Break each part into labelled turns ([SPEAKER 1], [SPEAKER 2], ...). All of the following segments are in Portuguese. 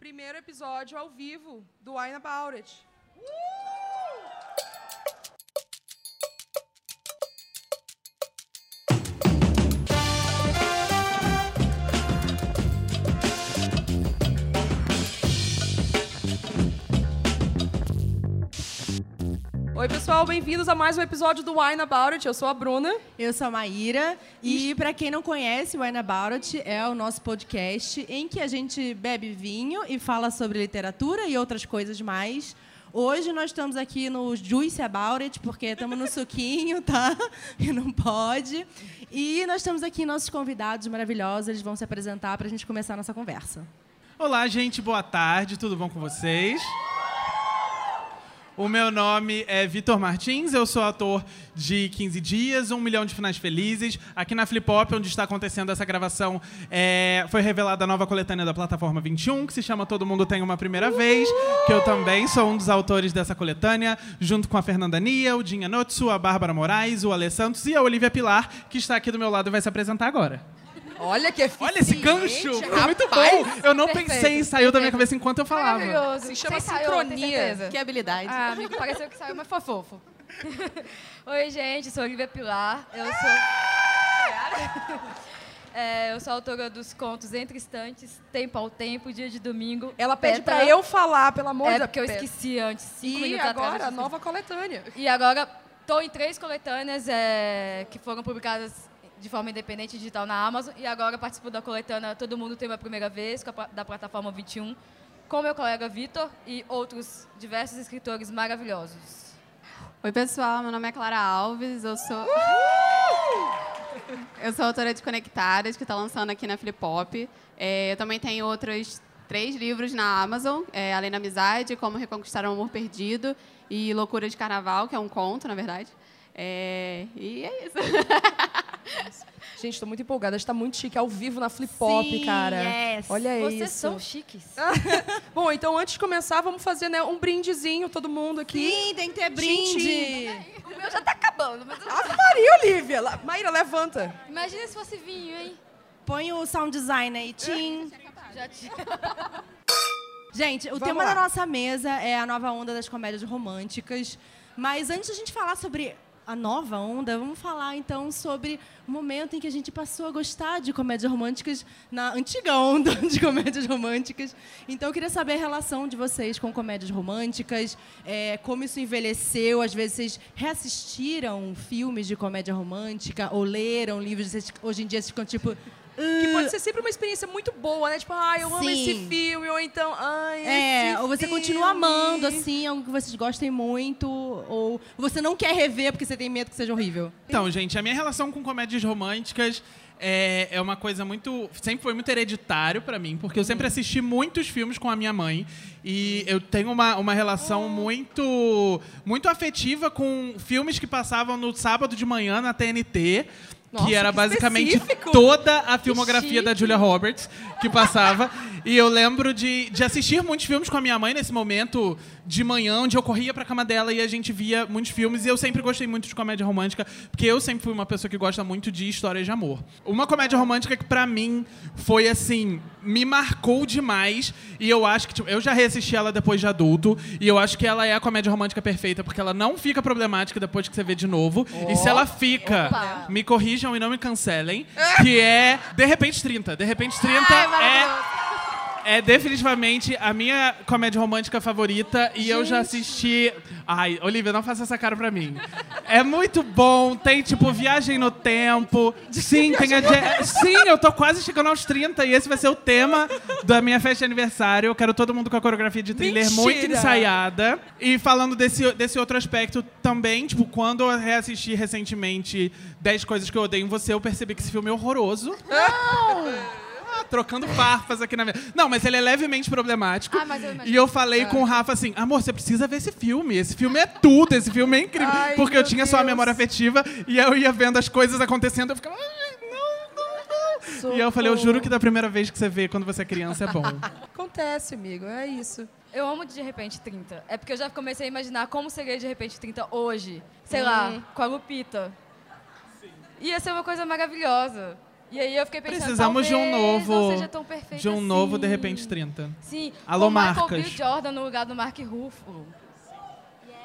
[SPEAKER 1] primeiro episódio ao vivo do Wine About It. Oi, pessoal, bem-vindos a mais um episódio do Wine About It. Eu sou a Bruna.
[SPEAKER 2] Eu sou a Maíra e para quem não conhece, o Wine About It é o nosso podcast em que a gente bebe vinho e fala sobre literatura e outras coisas mais. Hoje nós estamos aqui no Juice About It, porque estamos no suquinho, tá? E não pode. E nós estamos aqui nossos convidados maravilhosos, eles vão se apresentar para a gente começar a nossa conversa.
[SPEAKER 3] Olá, gente, boa tarde, tudo bom com vocês? O meu nome é Vitor Martins, eu sou ator de 15 Dias, Um Milhão de Finais Felizes. Aqui na Flip Hop, onde está acontecendo essa gravação, é, foi revelada a nova coletânea da Plataforma 21, que se chama Todo Mundo Tem Uma Primeira Vez, que eu também sou um dos autores dessa coletânea, junto com a Fernanda Nia, o Dinha Notsu, a Bárbara Moraes, o Ale Santos e a Olivia Pilar, que está aqui do meu lado e vai se apresentar agora.
[SPEAKER 1] Olha que eficiente.
[SPEAKER 3] Olha esse gancho! Foi muito bom! Eu não
[SPEAKER 4] Perfeito,
[SPEAKER 3] pensei, saiu da minha cabeça enquanto eu falava.
[SPEAKER 4] Maravilhoso.
[SPEAKER 1] Se chama
[SPEAKER 4] Você
[SPEAKER 1] sincronia.
[SPEAKER 4] certeza?
[SPEAKER 2] Que habilidade.
[SPEAKER 4] Ah, amigo, pareceu que saiu, mas foi fofo. Oi, gente, sou Olivia Pilar. Eu sou. É, eu sou autora dos contos Entre Instantes, Tempo ao Tempo, Dia de Domingo.
[SPEAKER 1] Ela pede pra eu falar, pelo amor de
[SPEAKER 4] É
[SPEAKER 1] Deus.
[SPEAKER 4] porque eu esqueci antes, cinco
[SPEAKER 1] E
[SPEAKER 4] minutos atrás.
[SPEAKER 1] agora,
[SPEAKER 4] eu
[SPEAKER 1] a
[SPEAKER 4] esqueci.
[SPEAKER 1] nova coletânea.
[SPEAKER 4] E agora estou em três coletâneas é, que foram publicadas de forma independente digital na Amazon. E agora participo da coletânea Todo Mundo Tem Uma Primeira Vez, da plataforma 21, com meu colega Vitor e outros diversos escritores maravilhosos.
[SPEAKER 5] Oi, pessoal. Meu nome é Clara Alves. Eu sou. Eu sou autora de Conectadas, que está lançando aqui na Flip Hop. É, eu também tenho outros três livros na Amazon: é, Além da Amizade, Como Reconquistar o Amor Perdido e Loucura de Carnaval, que é um conto, na verdade. É, e é isso.
[SPEAKER 1] Gente, tô muito empolgada. Está muito chique ao vivo na Flip Pop,
[SPEAKER 2] Sim,
[SPEAKER 1] cara.
[SPEAKER 2] yes.
[SPEAKER 1] Olha
[SPEAKER 4] Vocês
[SPEAKER 1] isso.
[SPEAKER 4] são chiques.
[SPEAKER 1] Bom, então antes de começar, vamos fazer né, um brindezinho, todo mundo aqui.
[SPEAKER 2] Sim, tem que ter brinde.
[SPEAKER 4] O meu já tá acabando, mas eu-
[SPEAKER 1] Ave Maria, Olivia. Maíra, levanta.
[SPEAKER 4] imagina se fosse vinho, hein?
[SPEAKER 2] Põe o sound design aí, Tim.
[SPEAKER 4] Já tinha.
[SPEAKER 2] Gente, o
[SPEAKER 1] Vamos
[SPEAKER 2] tema
[SPEAKER 1] lá.
[SPEAKER 2] da nossa mesa é a nova onda das comédias românticas. Mas antes da gente falar sobre a nova onda, vamos falar então sobre o momento em que a gente passou a gostar de comédias românticas na antiga onda de comédias românticas. Então eu queria saber a relação de vocês com comédias românticas, é, como isso envelheceu. Às vezes vocês reassistiram filmes de comédia romântica ou leram livros. Vocês, hoje em dia vocês ficam tipo.
[SPEAKER 1] Que pode ser sempre uma experiência muito boa, né? Tipo, ai, eu amo
[SPEAKER 2] Sim.
[SPEAKER 1] esse filme, ou então, ai,
[SPEAKER 2] É,
[SPEAKER 1] esse
[SPEAKER 2] ou você
[SPEAKER 1] filme.
[SPEAKER 2] continua amando, assim, algo que vocês gostem muito, ou você não quer rever porque você tem medo que seja horrível.
[SPEAKER 3] Então, gente, a minha relação com comédias românticas é, é uma coisa muito. Sempre foi muito hereditário pra mim, porque eu sempre assisti muitos filmes com a minha mãe. E eu tenho uma, uma relação muito, muito afetiva com filmes que passavam no sábado de manhã na TNT.
[SPEAKER 1] Nossa,
[SPEAKER 3] que era
[SPEAKER 1] que
[SPEAKER 3] basicamente
[SPEAKER 1] específico.
[SPEAKER 3] toda a filmografia da. Julia Roberts que passava. e eu lembro de, de assistir muitos filmes com a minha mãe nesse momento de manhã, onde eu corria pra cama dela e a gente via muitos filmes. E eu sempre gostei muito de comédia romântica, porque eu sempre fui uma pessoa que gosta muito de histórias de amor. Uma comédia romântica que pra mim foi assim, me marcou demais. E eu acho que, tipo, eu já reassisti ela depois de adulto. E eu acho que ela é a comédia romântica perfeita, porque ela não fica problemática depois que você vê de novo. e se ela fica,
[SPEAKER 4] Opa.
[SPEAKER 3] me corrijam e não me cancelem, que é De Repente 30. De Repente 30 é, é definitivamente a minha comédia romântica favorita e eu já assisti. Ai, Olivia, não faça essa cara pra mim. É muito bom, tem tipo viagem no tempo. Sim, tem a Je- Sim, eu tô quase chegando aos 30 e esse vai ser o tema da minha festa de aniversário. Eu quero todo mundo com a coreografia de thriller
[SPEAKER 1] Mentira!
[SPEAKER 3] muito ensaiada. E falando desse, desse outro aspecto também, tipo, quando eu reassisti recentemente 10 coisas que eu odeio em você, eu percebi que esse filme é horroroso. Ah, trocando farpas aqui na minha. Não, mas ele é levemente problemático.
[SPEAKER 4] Ah, mas eu imagino.
[SPEAKER 3] e eu falei com o Rafa assim: amor, você precisa ver esse filme. Esse filme é tudo, esse filme é incrível.
[SPEAKER 1] Ai,
[SPEAKER 3] Porque eu tinha só a
[SPEAKER 1] Deus.
[SPEAKER 3] memória afetiva e eu ia vendo as coisas acontecendo, eu ficava. "Ai, não, não, não." E eu falei, eu juro que da primeira vez que você vê quando você é criança é bom.
[SPEAKER 1] Acontece, amigo, é isso.
[SPEAKER 4] Eu amo de repente 30. É porque eu já comecei a imaginar como seria de repente 30 hoje. Sei lá, com a Lupita. Ia ser uma coisa maravilhosa. E aí eu fiquei pensando,
[SPEAKER 3] Precisamos de um novo.
[SPEAKER 4] não seja tão perfeito
[SPEAKER 3] De um novo,
[SPEAKER 4] assim.
[SPEAKER 3] de repente, 30.
[SPEAKER 4] Sim,
[SPEAKER 3] Alô,
[SPEAKER 4] com Michael
[SPEAKER 3] marcas.
[SPEAKER 4] B. Jordan no lugar do Mark Ruffalo.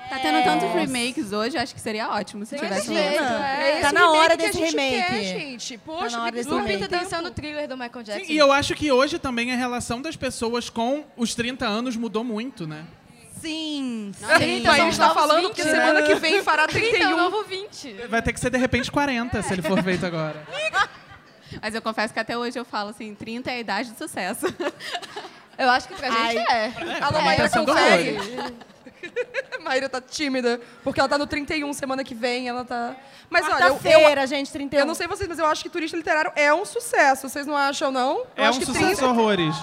[SPEAKER 5] Tá tendo tantos remakes hoje, acho que seria ótimo se tivesse um.
[SPEAKER 4] jeito,
[SPEAKER 1] É
[SPEAKER 4] é.
[SPEAKER 2] Tá na hora desse remake.
[SPEAKER 1] Quer, gente. Poxa,
[SPEAKER 2] Tá na hora desse.
[SPEAKER 4] Lupita
[SPEAKER 1] tem
[SPEAKER 4] dançando o thriller do Michael Jackson.
[SPEAKER 3] Sim, e eu acho que hoje também a relação das pessoas com os 30 anos mudou muito, né?
[SPEAKER 2] Sim,
[SPEAKER 1] Sim,
[SPEAKER 4] Trinta
[SPEAKER 1] a gente tá falando
[SPEAKER 4] 20,
[SPEAKER 1] que
[SPEAKER 4] né?
[SPEAKER 1] semana que vem fará
[SPEAKER 4] 30 é o
[SPEAKER 1] 31.
[SPEAKER 4] novo 20.
[SPEAKER 3] Vai ter que ser, de repente, 40, se ele for feito agora.
[SPEAKER 5] Mas eu confesso que até hoje eu falo assim, 30 é a idade do sucesso.
[SPEAKER 4] Eu acho que pra gente é.
[SPEAKER 1] Alô,
[SPEAKER 3] É,
[SPEAKER 1] Maíra,
[SPEAKER 3] tá sendo
[SPEAKER 1] confere. Maíra tá tímida, porque ela tá no 31 semana que vem, ela tá... Mas olha, eu, eu,
[SPEAKER 2] gente, 31.
[SPEAKER 1] eu não sei vocês, mas eu acho que Turista Literário é um sucesso. Vocês não acham, não? Eu
[SPEAKER 3] É
[SPEAKER 1] acho
[SPEAKER 3] um
[SPEAKER 1] que
[SPEAKER 3] sucesso
[SPEAKER 1] 30
[SPEAKER 3] horrores.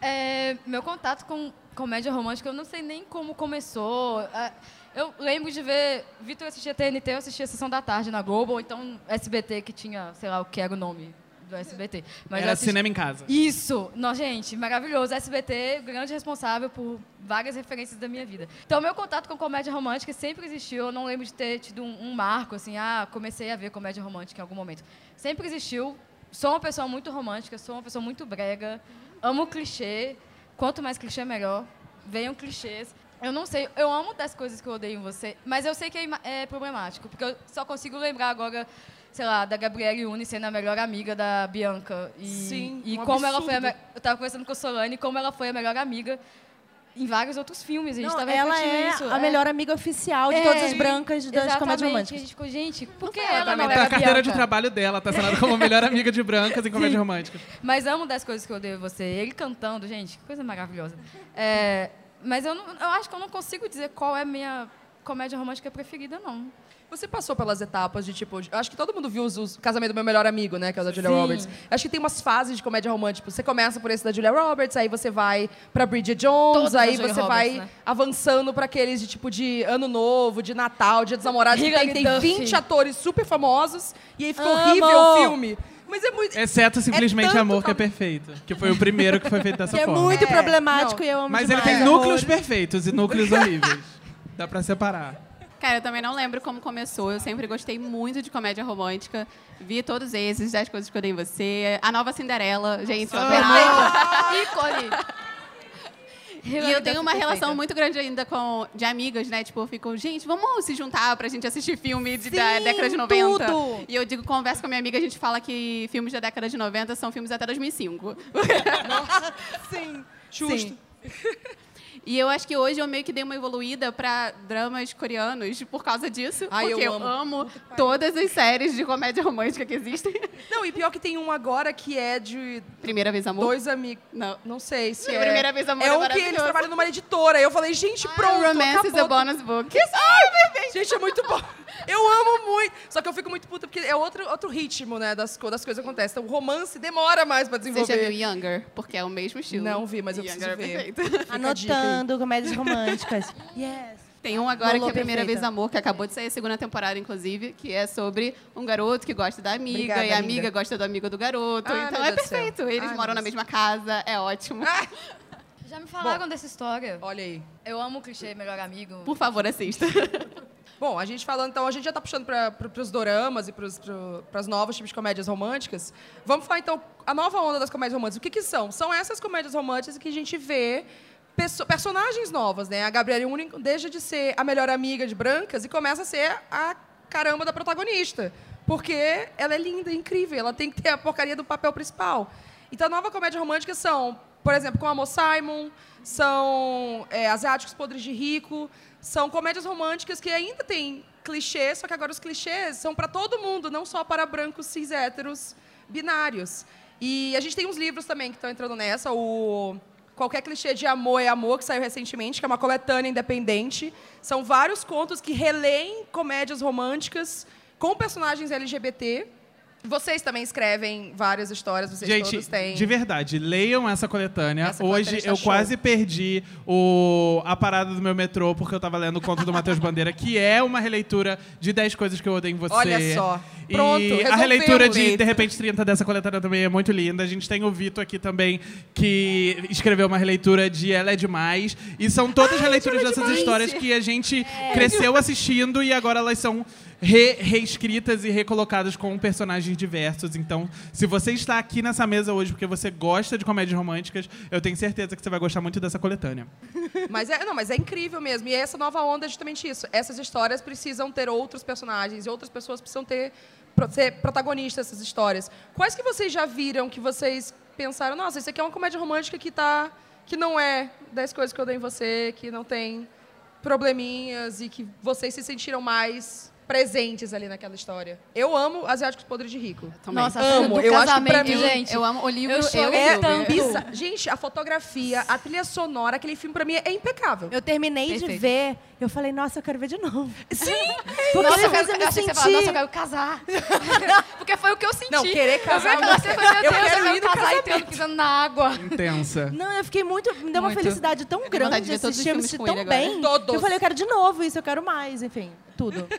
[SPEAKER 4] É, meu contato com comédia romântica, eu não sei nem como começou. É, Eu lembro de ver. Vitor assistia TNT, eu assistia Sessão da Tarde na Globo, ou então SBT, que tinha, sei lá, o que era o nome do SBT. Mas
[SPEAKER 3] Era
[SPEAKER 4] assisti-
[SPEAKER 3] cinema em casa.
[SPEAKER 4] Isso! Não, gente, maravilhoso. SBT, grande responsável por várias referências da minha vida. Então, meu contato com comédia romântica sempre existiu. Eu não lembro de ter tido um, um marco, assim, ah, comecei a ver comédia romântica em algum momento. Sempre existiu. Sou uma pessoa muito romântica, sou uma pessoa muito brega. Amo clichê. Quanto mais clichê, melhor. Venham clichês. Eu não sei, eu amo das coisas que eu odeio em você, mas eu sei que é, é problemático, porque eu só consigo lembrar agora, sei lá, da Gabriele Uni sendo a melhor amiga da Bianca. E,
[SPEAKER 1] Sim,
[SPEAKER 4] e
[SPEAKER 1] um
[SPEAKER 4] como ela foi a
[SPEAKER 1] absurdo.
[SPEAKER 4] me- Eu tava conversando com a Solane, como ela foi a melhor amiga em vários outros filmes. A gente
[SPEAKER 2] Não,
[SPEAKER 4] tava
[SPEAKER 2] ela é
[SPEAKER 4] isso.
[SPEAKER 2] a melhor amiga oficial de
[SPEAKER 4] É,
[SPEAKER 2] todas as brancas das
[SPEAKER 4] Exatamente.
[SPEAKER 2] comédias
[SPEAKER 4] A
[SPEAKER 2] românticas.
[SPEAKER 4] gente ficou, gente, por que
[SPEAKER 1] ela
[SPEAKER 4] ela não era
[SPEAKER 3] a carteira de trabalho dela, tá assinada como melhor amiga de brancas em comédia romântica.
[SPEAKER 4] Mas amo das coisas que eu odeio em você. Ele cantando, gente, que coisa maravilhosa. É, mas eu, não- eu acho que eu não consigo dizer qual é a minha comédia romântica preferida, não.
[SPEAKER 1] Você passou pelas etapas de tipo. Eu acho que todo mundo viu os, os Casamento do Meu Melhor Amigo, né? Que é o da Julia
[SPEAKER 4] Sim.
[SPEAKER 1] Roberts. Acho que tem umas fases de comédia romântica. Você começa por esse da Julia Roberts, aí você vai pra Bridget Jones, aí você
[SPEAKER 4] Roberts,
[SPEAKER 1] vai
[SPEAKER 4] né?
[SPEAKER 1] avançando pra aqueles de tipo de Ano Novo, de Natal, Dia dos Namorados, que tem, tem
[SPEAKER 4] Duff.
[SPEAKER 1] 20 atores super famosos e aí fica
[SPEAKER 2] Amo!
[SPEAKER 1] horrível o filme. Mas é muito.
[SPEAKER 3] Exceto Simplesmente
[SPEAKER 1] tanto
[SPEAKER 3] Amor, que é perfeito. Que foi o primeiro que foi feito dessa
[SPEAKER 2] Que é
[SPEAKER 3] forma.
[SPEAKER 2] muito
[SPEAKER 1] É,
[SPEAKER 2] problemático
[SPEAKER 1] não.
[SPEAKER 2] e eu amo
[SPEAKER 3] Mas ele
[SPEAKER 2] demais.
[SPEAKER 3] tem núcleos perfeitos e núcleos horríveis. Dá pra separar.
[SPEAKER 5] Cara, eu também não lembro como começou. Eu sempre gostei muito de comédia romântica. Vi todos esses, 10 coisas que eu dei em você. A nova Cinderela, gente, eu adorava.
[SPEAKER 4] Ícone!
[SPEAKER 5] E eu tenho uma relação muito grande ainda com de amigas, né? Tipo, eu fico, gente, vamos se juntar pra gente assistir filme de, da
[SPEAKER 2] Sim,
[SPEAKER 5] década de 90.
[SPEAKER 2] tudo!
[SPEAKER 5] E eu digo, converso com a minha amiga, a gente fala que filmes da década de 90 são filmes até 2005.
[SPEAKER 2] Sim.
[SPEAKER 1] Justo.
[SPEAKER 5] E eu acho que hoje eu meio que dei uma evoluída pra dramas coreanos por causa disso.
[SPEAKER 1] Ai,
[SPEAKER 5] porque
[SPEAKER 1] eu
[SPEAKER 5] eu
[SPEAKER 1] amo.
[SPEAKER 5] amo todas as séries de comédia romântica que existem.
[SPEAKER 1] Não, e pior que tem um agora que é de
[SPEAKER 5] Primeira vez, amor?
[SPEAKER 1] dois amigos.
[SPEAKER 5] Não.
[SPEAKER 1] Não sei se é.
[SPEAKER 5] Primeira vez, amor,
[SPEAKER 1] É
[SPEAKER 5] é
[SPEAKER 1] um que eles trabalham numa editora. Eu falei, gente, pronto,
[SPEAKER 5] Romance is a
[SPEAKER 1] acabou.
[SPEAKER 5] bonus book.
[SPEAKER 1] Gente, é muito bom. Eu amo muito. Só que eu fico muito puta, porque é outro, outro ritmo, né, das, co- das coisas que acontecem. Então, o romance demora mais pra
[SPEAKER 5] Você
[SPEAKER 1] desenvolver.
[SPEAKER 5] já viu Younger? Porque é o mesmo estilo.
[SPEAKER 1] Não vi, mas eu
[SPEAKER 5] Younger
[SPEAKER 1] preciso
[SPEAKER 5] é
[SPEAKER 1] ver.
[SPEAKER 5] perfeito.
[SPEAKER 1] Fica
[SPEAKER 2] comédias românticas. Yes.
[SPEAKER 5] Tem um agora
[SPEAKER 2] Rolou
[SPEAKER 5] que é a Primeira
[SPEAKER 2] perfeita.
[SPEAKER 5] Vez Amor, que acabou de sair a segunda temporada, inclusive, que é sobre um garoto que gosta da amiga
[SPEAKER 1] Obrigada,
[SPEAKER 5] e a amiga
[SPEAKER 1] linda.
[SPEAKER 5] gosta do amigo do garoto.
[SPEAKER 1] Ai,
[SPEAKER 5] então é
[SPEAKER 1] Deus
[SPEAKER 5] perfeito. Eles
[SPEAKER 1] Ai,
[SPEAKER 5] moram na mesma casa, é ótimo.
[SPEAKER 4] Já me falaram dessa história.
[SPEAKER 1] Olha aí.
[SPEAKER 4] Eu amo o clichê melhor amigo.
[SPEAKER 5] Por favor, assista.
[SPEAKER 1] Bom, a gente falando, então, a gente já tá puxando para os doramas e para os novos tipos de comédias românticas. Vamos falar, então, a nova onda das comédias românticas. O que, que são? São essas comédias românticas que a gente vê perso- personagens novas, né? A Gabriela Union deixa de ser a melhor amiga de Brancas e começa a ser a caramba da protagonista. Porque ela é linda, é incrível, ela tem que ter a porcaria do papel principal. Então, a nova comédia romântica são, por exemplo, com a Mo Simon, são é, Asiáticos Podres de Rico, são comédias românticas que ainda têm clichês, só que agora os clichês são para todo mundo, não só para brancos cis héteros binários. E a gente tem uns livros também que estão entrando nessa, o Qualquer Clichê de Amor é Amor, que saiu recentemente, que é uma coletânea independente. São vários contos que releem comédias românticas com personagens LGBT. Vocês também escrevem várias histórias, vocês
[SPEAKER 3] Gente,
[SPEAKER 1] todos têm.
[SPEAKER 3] de verdade, leiam essa coletânea.
[SPEAKER 1] Essa coletânea
[SPEAKER 3] Hoje
[SPEAKER 1] está
[SPEAKER 3] eu
[SPEAKER 1] show.
[SPEAKER 3] quase perdi o, a parada do meu metrô porque eu tava lendo o conto do Matheus Bandeira, que é uma releitura de 10 coisas que eu odeio em você.
[SPEAKER 1] Olha só. Pronto,
[SPEAKER 3] a releitura de
[SPEAKER 1] Leito.
[SPEAKER 3] De repente 30 dessa coletânea também é muito linda. A gente tem o Vitor aqui também, que escreveu uma releitura de Ela é Demais. E são todas releituras
[SPEAKER 1] Ela é
[SPEAKER 3] dessas
[SPEAKER 1] Demais.
[SPEAKER 3] histórias que a gente cresceu assistindo e agora elas são re- reescritas e recolocadas com personagens diversos. Então, se você está aqui nessa mesa hoje porque você gosta de comédias românticas, eu tenho certeza que você vai gostar muito dessa coletânea.
[SPEAKER 1] Mas é, não, mas é incrível mesmo. E essa nova onda é justamente isso. Essas histórias precisam ter outros personagens e outras pessoas precisam ter ser protagonistas dessas histórias. Quais que vocês já viram que vocês pensaram, nossa, isso aqui é uma comédia romântica que tá que não é 10 coisas que eu dei em você, que não tem probleminhas e que vocês se sentiram mais presentes ali naquela história. Eu amo Asiáticos Podres de Rico.
[SPEAKER 5] Também.
[SPEAKER 4] Nossa, a
[SPEAKER 1] Amo.
[SPEAKER 4] do
[SPEAKER 1] Eu acho que pra mim-
[SPEAKER 4] gente.
[SPEAKER 5] Eu amo o livro.
[SPEAKER 4] Eu chorei
[SPEAKER 5] eu,
[SPEAKER 4] tanto.
[SPEAKER 1] Bizarro. Gente, a fotografia, a trilha sonora, aquele filme pra mim é impecável.
[SPEAKER 2] Eu terminei de
[SPEAKER 4] Perfeito.
[SPEAKER 2] ver, eu falei, nossa, eu quero ver de novo.
[SPEAKER 1] Sim!
[SPEAKER 2] Porque
[SPEAKER 4] Nossa, eu, quero,
[SPEAKER 2] eu me
[SPEAKER 4] eu achei que você nossa, eu quero casar. Porque foi o que eu senti.
[SPEAKER 1] Não, querer casar
[SPEAKER 4] Eu
[SPEAKER 1] não
[SPEAKER 4] cena, eu falei, meu
[SPEAKER 1] Eu
[SPEAKER 4] Deus, eu
[SPEAKER 1] quero
[SPEAKER 4] quero,
[SPEAKER 1] ir no
[SPEAKER 4] casar e
[SPEAKER 1] casamento.
[SPEAKER 4] tendo pisando na água.
[SPEAKER 3] Intensa.
[SPEAKER 2] Não, eu fiquei muito. Me deu uma
[SPEAKER 4] Muito.
[SPEAKER 2] felicidade tão grande
[SPEAKER 5] de
[SPEAKER 2] assistir, eu tão bem.
[SPEAKER 1] Todos.
[SPEAKER 2] Eu falei, eu quero de novo isso, eu quero mais, enfim, tudo.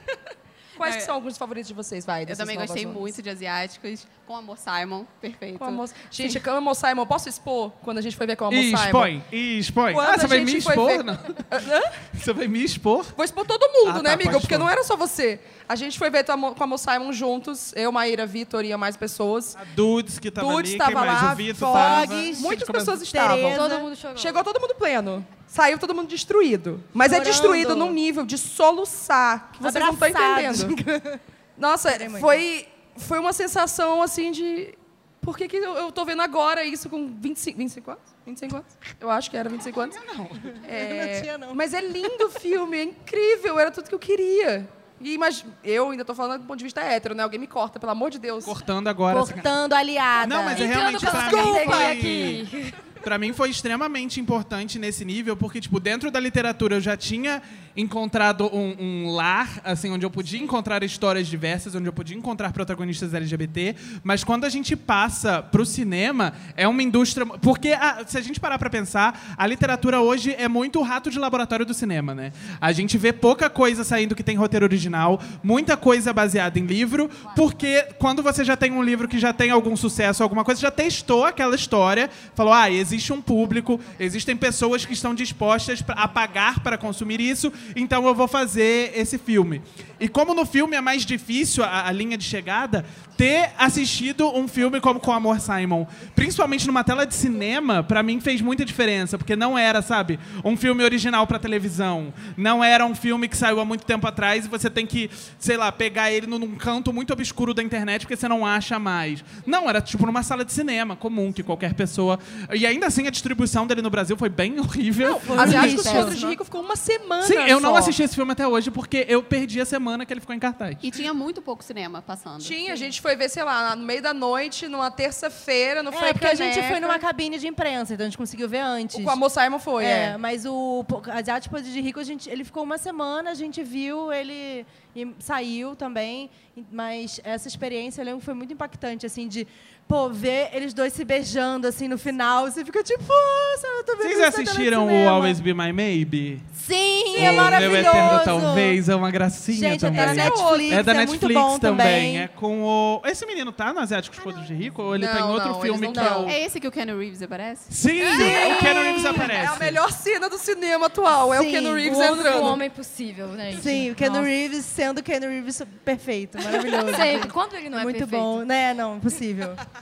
[SPEAKER 1] Quais que são alguns favoritos de vocês, vai?
[SPEAKER 5] Eu também gostei
[SPEAKER 1] ondas?
[SPEAKER 5] muito de asiáticos. Com Amor Simon, perfeito.
[SPEAKER 1] Com a moça. Gente, com a Amor Simon, posso expor quando a gente foi ver com a Amor
[SPEAKER 3] E
[SPEAKER 1] Simon?
[SPEAKER 3] expõe, e expõe.
[SPEAKER 1] Quando
[SPEAKER 3] Ah, você vai me expor?
[SPEAKER 1] ver-
[SPEAKER 3] Não.
[SPEAKER 1] Hã?
[SPEAKER 3] Você vai me expor?
[SPEAKER 1] Vou expor todo mundo,
[SPEAKER 3] Ah,
[SPEAKER 1] né,
[SPEAKER 3] tá,
[SPEAKER 1] amiga? Porque
[SPEAKER 3] expor.
[SPEAKER 1] não era só você. A gente foi ver com a Amor Simon juntos. Eu, Maíra, Vitor e mais pessoas.
[SPEAKER 3] A Dudes que tava
[SPEAKER 1] Dudes
[SPEAKER 3] ali,
[SPEAKER 1] tava
[SPEAKER 3] quem mais?
[SPEAKER 1] lá,
[SPEAKER 3] O Vitor.
[SPEAKER 1] Muitas
[SPEAKER 3] Como-
[SPEAKER 1] pessoas estavam.
[SPEAKER 4] Todo mundo chorou.
[SPEAKER 1] Chegou todo mundo pleno. Saiu todo mundo destruído. Mas é
[SPEAKER 2] Chorando.
[SPEAKER 1] destruído num nível de soluçar que vocês não estão entendendo. Nossa, foi, foi uma sensação assim de. Por que, que eu, eu tô vendo agora isso com 25, 25 anos? 25 anos? Eu acho que era 25 anos. Não,
[SPEAKER 2] Eu não tinha, não.
[SPEAKER 1] Mas é lindo o filme, é incrível, era tudo que eu queria. E mas eu ainda tô falando do ponto de vista hétero, né? Alguém me corta, pelo amor de Deus.
[SPEAKER 3] Cortando agora. essa-
[SPEAKER 2] Cortando aliada.
[SPEAKER 3] Não, mas é realmente pra mim foi...
[SPEAKER 4] aqui.
[SPEAKER 3] Pra mim foi extremamente importante nesse nível, porque, tipo, dentro da literatura eu já tinha encontrado um, um lar, assim, onde eu podia encontrar histórias diversas, onde eu podia encontrar protagonistas LGBT, mas quando a gente passa pro cinema, é uma indústria... Porque, a- se a gente parar pra pensar, a literatura hoje é muito o rato de laboratório do cinema, né? A gente vê pouca coisa saindo que tem roteiro original, muita coisa baseada em livro, porque quando você já tem um livro que já tem algum sucesso, alguma coisa, já testou aquela história, falou, ah, existe um público, existem pessoas que estão dispostas a pagar para consumir isso, então eu vou fazer esse filme. E como no filme é mais difícil a, a linha de chegada, ter assistido um filme como Com Amor Simon, principalmente numa tela de cinema, pra mim fez muita diferença, porque não era, sabe, um filme original pra televisão, não era um filme que saiu há muito tempo atrás e você tem que, sei lá, pegar ele num- canto muito obscuro da internet porque você não acha mais. Não, era tipo numa sala de cinema comum que qualquer pessoa. E ainda assim a distribuição dele no Brasil foi bem horrível.
[SPEAKER 1] Asiáticos
[SPEAKER 2] lixo.
[SPEAKER 1] Podres de Rico ficou uma semana
[SPEAKER 3] Sim, eu não
[SPEAKER 1] só.
[SPEAKER 3] assisti esse filme até hoje porque eu perdi a semana que ele ficou em cartaz.
[SPEAKER 5] E tinha muito pouco cinema passando.
[SPEAKER 1] Tinha, a gente foi ver, sei lá, no meio da noite, numa terça-feira, no
[SPEAKER 2] É, porque a gente foi numa cabine de imprensa, então a gente conseguiu ver antes.
[SPEAKER 1] O Com a Mo Simon foi,
[SPEAKER 2] É,
[SPEAKER 1] é.
[SPEAKER 2] mas o Asiático Poder de Rico, a gente, ele ficou uma semana, a gente viu, ele e saiu também, mas essa experiência eu lembro foi muito impactante, assim, de, pô, ver eles dois se beijando, assim, no final, você fica tipo, nossa, eu tô vendo
[SPEAKER 3] Vocês assistiram o
[SPEAKER 2] cinema."
[SPEAKER 3] Always Be My Maybe?
[SPEAKER 2] Sim,
[SPEAKER 3] O
[SPEAKER 2] é maravilhoso!
[SPEAKER 3] Meu Eterno Talvez é uma gracinha
[SPEAKER 2] Gente, é
[SPEAKER 3] também.
[SPEAKER 2] da Netflix,
[SPEAKER 3] É da
[SPEAKER 2] é
[SPEAKER 3] Netflix
[SPEAKER 2] muito bom
[SPEAKER 3] também. É com o. Esse menino tá no Asiáticos Podres de Rico? Ou ele tá em
[SPEAKER 1] Não,
[SPEAKER 3] outro
[SPEAKER 1] não,
[SPEAKER 3] filme que
[SPEAKER 1] não
[SPEAKER 3] é o.
[SPEAKER 5] É esse que o Keanu Reeves aparece?
[SPEAKER 3] Sim! O Keanu Reeves
[SPEAKER 1] É
[SPEAKER 3] aparece.
[SPEAKER 1] a melhor cena do cinema atual, é o
[SPEAKER 2] Sim,
[SPEAKER 1] Keanu Reeves
[SPEAKER 4] O
[SPEAKER 1] entrando.
[SPEAKER 4] homem possível, gente.
[SPEAKER 2] Sim, o Keanu
[SPEAKER 4] Nossa.
[SPEAKER 2] Reeves sendo o Keanu Reeves perfeito, maravilhoso.
[SPEAKER 4] Sempre. Quando ele não é
[SPEAKER 2] Muito
[SPEAKER 4] perfeito?
[SPEAKER 2] bom, né? Não, impossível.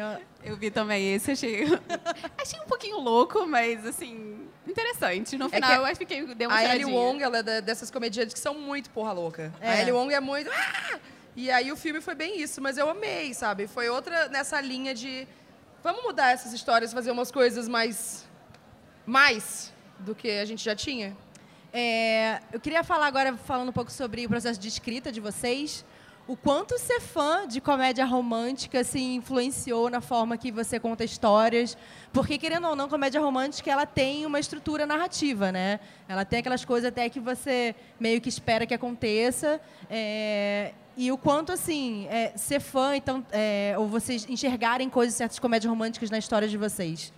[SPEAKER 2] Eu-
[SPEAKER 5] Eu vi também esse, achei. achei um pouquinho louco, mas assim, interessante. No final,
[SPEAKER 1] que
[SPEAKER 5] eu acho que fiquei, dei uma
[SPEAKER 1] A Ellie. Wong, ela é dessas comediantes que são muito porra louca. A
[SPEAKER 2] É.
[SPEAKER 1] Ellie Wong é muito... "Ah!" E aí o filme foi bem isso, mas eu amei, sabe? Foi outra nessa linha de... Vamos mudar essas histórias, fazer umas coisas mais... Mais do que a gente já tinha?
[SPEAKER 2] É, eu queria falar agora, falando um pouco sobre o processo de escrita de vocês, o quanto ser fã de comédia romântica se influenciou na forma que você conta histórias. Porque, querendo ou não, comédia romântica ela tem uma estrutura narrativa, né? Ela tem aquelas coisas até que você meio que espera que aconteça. é, e o quanto, assim, é, ser fã, então, é, ou vocês enxergarem coisas certas comédias românticas na história de vocês.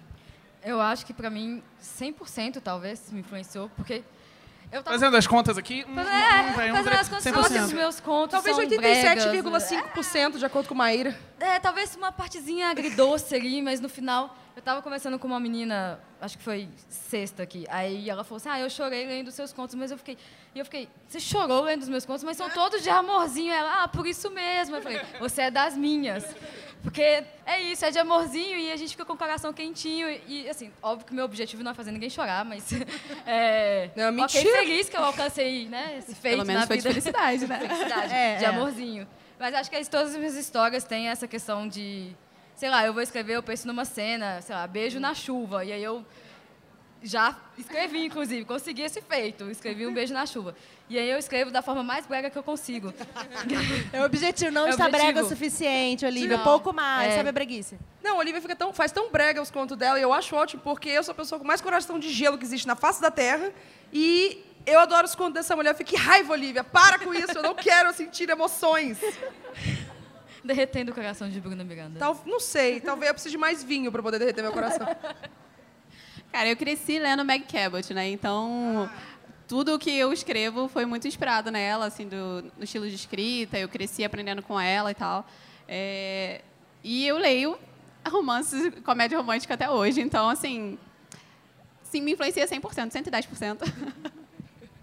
[SPEAKER 4] Eu acho que pra mim, 100% talvez me influenciou, porque eu tava...
[SPEAKER 3] Fazendo as contas aqui. hum,
[SPEAKER 4] É,
[SPEAKER 3] hum, vai, um
[SPEAKER 4] fazendo as contas,
[SPEAKER 3] 100%.
[SPEAKER 4] nossa, os meus contos
[SPEAKER 1] Talvez
[SPEAKER 4] são bregas.
[SPEAKER 1] 87,5%, de acordo com Maíra.
[SPEAKER 4] É, talvez uma partezinha agridoce ali, mas no final Eu tava conversando com uma menina, acho que foi sexta aqui. Aí ela falou assim: Ah, eu chorei lendo os seus contos, mas eu fiquei. E eu fiquei, você chorou lendo os meus contos, mas são todos de amorzinho. Ela, ah, por isso mesmo. Eu falei, você é das minhas. Porque é isso, é de amorzinho e a gente fica com o coração quentinho. E, assim, óbvio que meu objetivo não é fazer ninguém chorar, mas. É,
[SPEAKER 1] Não, mentira.
[SPEAKER 4] feliz que eu alcancei, né? Esse feito
[SPEAKER 5] Pelo menos
[SPEAKER 4] na
[SPEAKER 5] foi de
[SPEAKER 4] vida.
[SPEAKER 5] felicidade, né?
[SPEAKER 4] Felicidade,
[SPEAKER 2] É,
[SPEAKER 4] de
[SPEAKER 2] é.
[SPEAKER 4] amorzinho. Mas acho que as- todas as minhas histórias têm essa questão de. Sei lá, eu vou escrever, eu penso numa cena, sei lá, beijo na chuva. E aí eu já escrevi, inclusive, consegui esse feito. Escrevi um beijo na chuva. E aí eu escrevo da forma mais brega que eu consigo.
[SPEAKER 2] É o objetivo, não
[SPEAKER 4] É
[SPEAKER 2] está
[SPEAKER 4] objetivo.
[SPEAKER 2] brega o suficiente, Olivia.
[SPEAKER 4] Não.
[SPEAKER 2] Pouco mais,
[SPEAKER 4] É.
[SPEAKER 2] sabe a breguice?
[SPEAKER 1] Não, a Olivia fica tão, faz tão brega os contos dela e eu acho ótimo porque eu sou a pessoa com mais coração de gelo que existe na face da Terra e eu adoro os contos dessa mulher. Eu fico, que raiva, Olivia, para com isso, eu não quero sentir emoções.
[SPEAKER 4] Derretendo o coração de Bruna Miranda.
[SPEAKER 1] Tal, não sei, talvez eu precise de mais vinho para poder derreter meu coração.
[SPEAKER 5] Cara, eu cresci lendo Meg Cabot, né? Então, tudo que eu escrevo foi muito inspirado nela, assim, do, no estilo de escrita. Eu cresci aprendendo com ela e tal. É, e eu leio romances, comédia romântica até hoje. Então, assim, sim, me influencia 100%, 110%.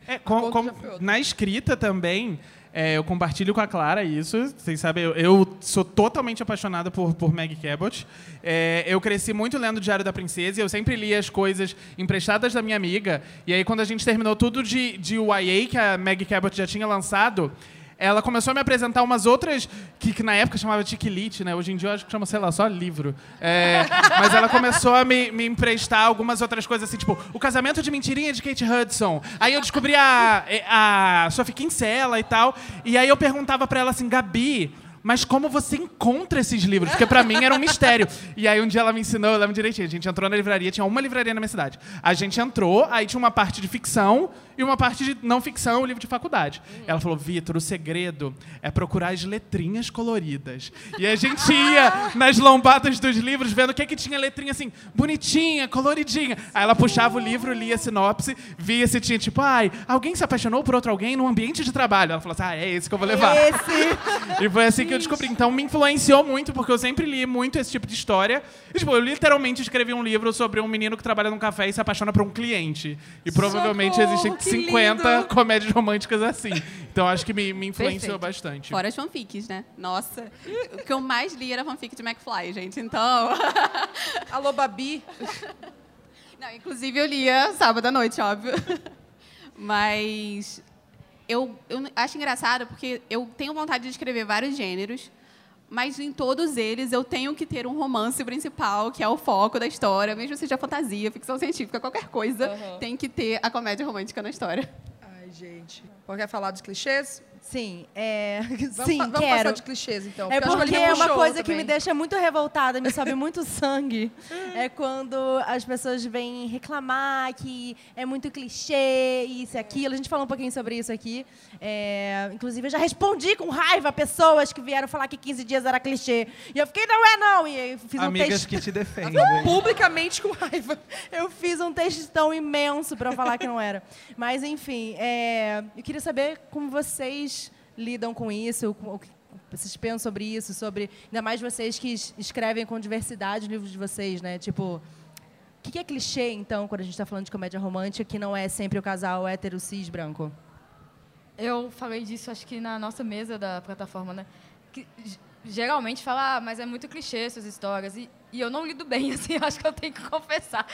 [SPEAKER 3] É, com- com- na escrita também, é, eu compartilho com a Clara isso. Vocês sabem, eu, eu sou totalmente apaixonada por, por Maggie Cabot. É, eu cresci muito lendo o Diário da Princesa e eu sempre li as coisas emprestadas da minha amiga. E aí, quando a gente terminou tudo de, de YA, que a Maggie Cabot já tinha lançado, ela começou a me apresentar umas outras que, que na época chamava Tiquilite, né? Hoje em dia eu acho que chama, sei lá, só livro. É, mas ela começou a me, me emprestar algumas outras coisas, assim, tipo, O Casamento de Mentirinha de Kate Hudson. Aí eu descobri a, a Sophie Kinsella e tal. E aí eu perguntava pra ela assim, Gabi, mas como você encontra esses livros? Porque pra mim era um mistério. E aí um dia ela me ensinou, eu lembro direitinho. A gente entrou na livraria, tinha uma livraria na minha cidade. A gente entrou, aí tinha uma parte de ficção e uma parte de não ficção, livro de faculdade. Ela falou, Vitor, o segredo é procurar as letrinhas coloridas. E a gente ia nas lombadas dos livros vendo o que que tinha letrinha assim, bonitinha, coloridinha. Aí ela puxava o livro, lia a sinopse, via se tinha tipo, ai, alguém se apaixonou por outro alguém num ambiente de trabalho. Ela falou assim, ah, é esse que eu vou levar.
[SPEAKER 2] Esse.
[SPEAKER 3] E foi assim que eu descobri. Então me influenciou muito, porque eu sempre li muito esse tipo de história. E, tipo, eu literalmente escrevi um livro sobre um menino que trabalha num café e se apaixona por um cliente. E provavelmente
[SPEAKER 1] Socorro,
[SPEAKER 3] existem 50
[SPEAKER 1] lindo!
[SPEAKER 3] comédias românticas assim. Então acho que me, me influenciou
[SPEAKER 4] Perfeito.
[SPEAKER 3] bastante.
[SPEAKER 5] Fora as fanfics, né? Nossa, o que eu mais li era fanfic de McFly, gente. Então,
[SPEAKER 1] Alô, Babi.
[SPEAKER 5] Não, inclusive eu lia sábado à noite, óbvio. Mas eu, eu acho engraçado porque eu tenho vontade de escrever vários gêneros, mas em todos eles eu tenho que ter um romance principal, que é o foco da história, mesmo seja fantasia, ficção científica, qualquer coisa, tem que ter a comédia romântica na história.
[SPEAKER 1] Ai, gente. Quer falar dos clichês?
[SPEAKER 2] Sim, é...
[SPEAKER 1] Vamos,
[SPEAKER 2] Sim,
[SPEAKER 1] pa- vamos
[SPEAKER 2] quero.
[SPEAKER 1] passar de clichês, então.
[SPEAKER 2] É porque é uma coisa que me
[SPEAKER 1] também.
[SPEAKER 2] deixa muito revoltada, me sobe muito sangue. É quando as pessoas vêm reclamar que é muito clichê, isso e aquilo. A gente falou um pouquinho sobre isso aqui. É, inclusive, eu já respondi com raiva a pessoas que vieram falar que 15 dias era clichê. E eu fiquei, não é não. E aí fiz um
[SPEAKER 6] Amigas
[SPEAKER 2] texto.
[SPEAKER 6] que te defendem.
[SPEAKER 1] Publicamente com raiva.
[SPEAKER 2] Eu fiz um textão imenso para falar que não era. Mas, enfim, é, eu queria saber como vocês lidam com isso, o que vocês pensam sobre isso, sobre ainda mais vocês que es- escrevem com diversidade os livros de vocês, né? Tipo, o que é clichê, então, quando a gente está falando de comédia romântica, que não é sempre o casal hétero cis branco?
[SPEAKER 4] Eu falei disso, acho que na nossa mesa da plataforma, né? Que geralmente fala, ah, mas é muito clichê essas histórias. E, e eu não lido bem, assim, acho que eu tenho que confessar.